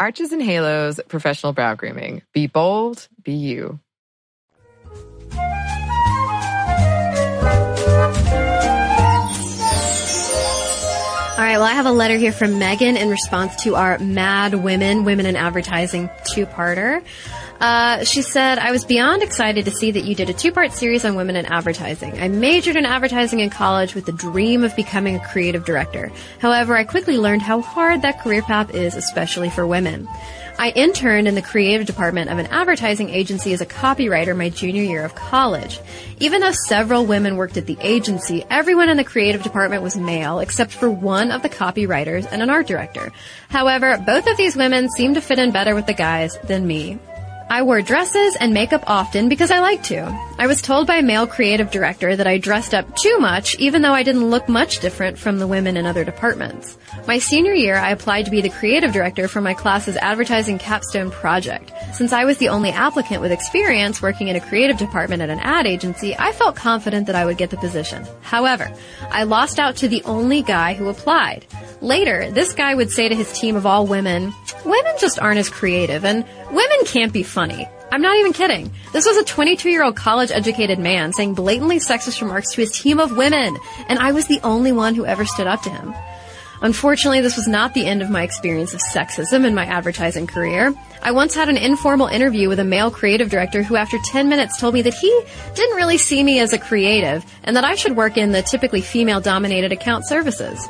Arches and Halos Professional Brow Grooming. Be bold, be you. All right, well, I have a letter here from Megan in response to our Mad Women, Women in Advertising two-parter. Uh, she said, I was beyond excited to see that you did a two-part series on women in advertising. I majored in advertising in college with the dream of becoming a creative director. However, I quickly learned how hard that career path is, especially for women. I interned in the creative department of an advertising agency as a copywriter my junior year of college. Even though several women worked at the agency, everyone in the creative department was male except for one of the copywriters and an art director. However, both of these women seemed to fit in better with the guys than me. I wore dresses and makeup often because I like to. I was told by a male creative director that I dressed up too much even though I didn't look much different from the women in other departments. My senior year, I applied to be the creative director for my class's advertising capstone project. Since I was the only applicant with experience working in a creative department at an ad agency, I felt confident that I would get the position. However, I lost out to the only guy who applied. Later, this guy would say to his team of all women, women just aren't as creative and women can't be funny. I'm not even kidding. This was a 22 year old college educated man saying blatantly sexist remarks to his team of women, and I was the only one who ever stood up to him. Unfortunately, this was not the end of my experience of sexism in my advertising career. I once had an informal interview with a male creative director who after 10 minutes told me that he didn't really see me as a creative and that I should work in the typically female dominated account services.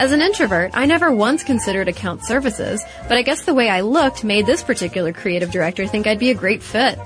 As an introvert, I never once considered account services, but I guess the way I looked made this particular creative director think I'd be a great fit.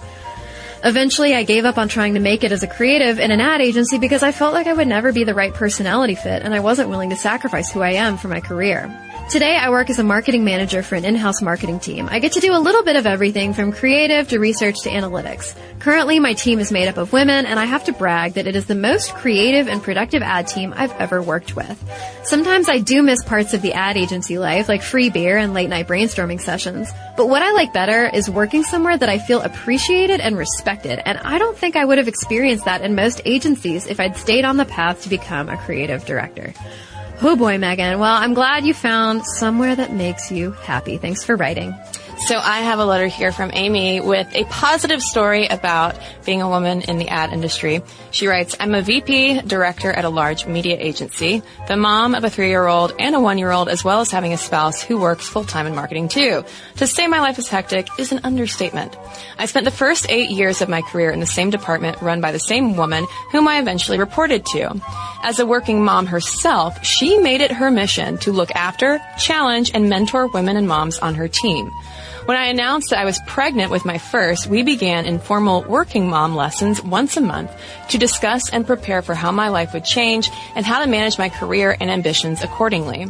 Eventually, I gave up on trying to make it as a creative in an ad agency because I felt like I would never be the right personality fit and I wasn't willing to sacrifice who I am for my career. Today, I work as a marketing manager for an in-house marketing team. I get to do a little bit of everything from creative to research to analytics. Currently, my team is made up of women, and I have to brag that it is the most creative and productive ad team I've ever worked with. Sometimes I do miss parts of the ad agency life, like free beer and late night brainstorming sessions. But what I like better is working somewhere that I feel appreciated and respected, and I don't think I would have experienced that in most agencies if I'd stayed on the path to become a creative director. Oh boy, Megan. Well, I'm glad you found somewhere that makes you happy. Thanks for writing. So I have a letter here from Amy with a positive story about being a woman in the ad industry. She writes, I'm a VP director at a large media agency, the mom of a three-year-old and a one-year-old, as well as having a spouse who works full-time in marketing too. To say my life is hectic is an understatement. I spent the first eight years of my career in the same department run by the same woman whom I eventually reported to. As a working mom herself, she made it her mission to look after, challenge, and mentor women and moms on her team. When I announced that I was pregnant with my first, we began informal working mom lessons once a month to discuss and prepare for how my life would change and how to manage my career and ambitions accordingly.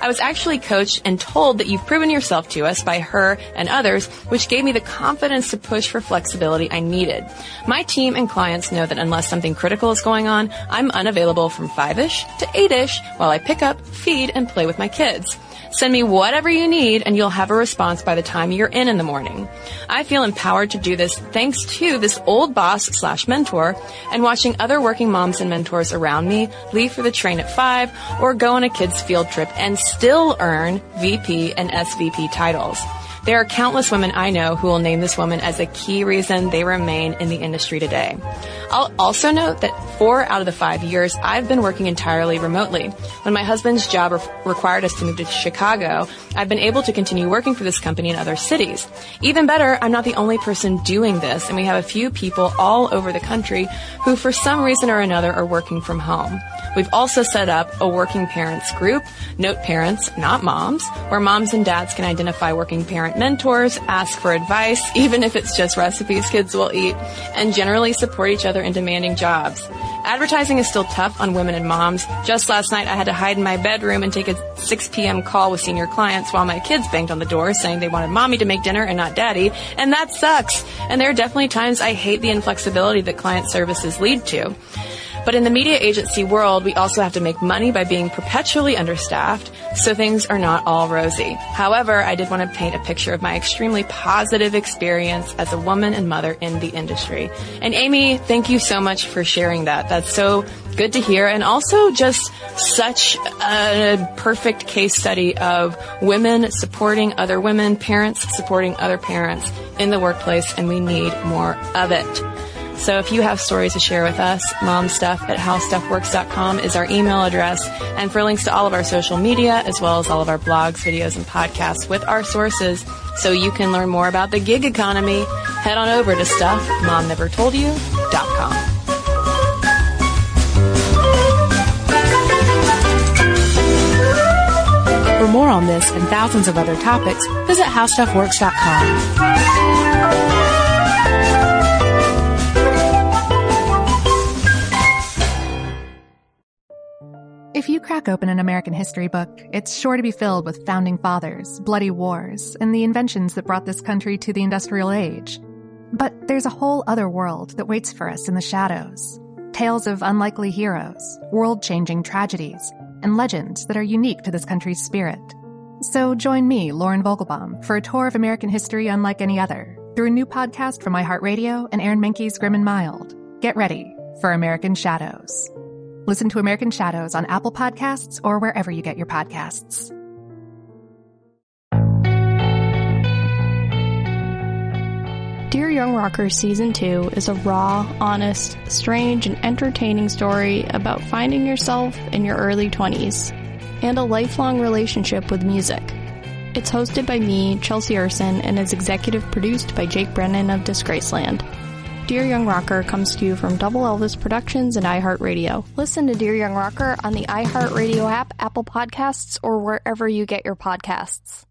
I was actually coached and told that you've proven yourself to us by her and others, which gave me the confidence to push for flexibility I needed. My team and clients know that unless something critical is going on, I'm unavailable from 5-ish to 8-ish while I pick up, feed, and play with my kids. Send me whatever you need and you'll have a response by the time you're in in the morning. I feel empowered to do this thanks to this old boss slash mentor and watching other working moms and mentors around me leave for the train at five or go on a kid's field trip and still earn VP and SVP titles. There are countless women I know who will name this woman as a key reason they remain in the industry today. I'll also note that four out of the five years I've been working entirely remotely. When my husband's job re- required us to move to Chicago, I've been able to continue working for this company in other cities. Even better, I'm not the only person doing this, and we have a few people all over the country who for some reason or another are working from home. We've also set up a working parents group, Note Parents, not moms, where moms and dads can identify working parent mentors, ask for advice, <laughs> even if it's just recipes kids will eat, and generally support each other in demanding jobs. Advertising is still tough on women and moms. Just last night I had to hide in my bedroom and take a 6 p.m. call with senior clients while my kids banged on the door saying they wanted mommy to make dinner and not daddy, and that sucks. And there are definitely times I hate the inflexibility that client services lead to. But in the media agency world, we also have to make money by being perpetually understaffed, so things are not all rosy. However, I did want to paint a picture of my extremely positive experience as a woman and mother in the industry. And Amy, thank you so much for sharing that. That's so good to hear and also just such a perfect case study of women supporting other women, parents supporting other parents in the workplace, and we need more of it. So if you have stories to share with us, momstuff at howstuffworks.com is our email address. And for links to all of our social media, as well as all of our blogs, videos, and podcasts with our sources, so you can learn more about the gig economy, head on over to stuffmomnevertoldyou.com. For more on this and thousands of other topics, visit howstuffworks.com. If you crack open an American history book, it's sure to be filled with founding fathers, bloody wars, and the inventions that brought this country to the industrial age. But there's a whole other world that waits for us in the shadows. Tales of unlikely heroes, world changing tragedies, and legends that are unique to this country's spirit. So join me, Lauren Vogelbaum, for a tour of American history unlike any other through a new podcast from iHeartRadio and Aaron Mahnke's Grim and Mild. Get ready for American Shadows. Listen to American Shadows on Apple Podcasts or wherever you get your podcasts. Dear Young Rocker Season 2 is a raw, honest, strange, and entertaining story about finding yourself in your early 20s and a lifelong relationship with music. It's hosted by me, Chelsea Erson, and is executive produced by Jake Brennan of Disgraceland. Dear Young Rocker comes to you from Double Elvis Productions and iHeartRadio. Listen to Dear Young Rocker on the iHeartRadio app, Apple Podcasts, or wherever you get your podcasts.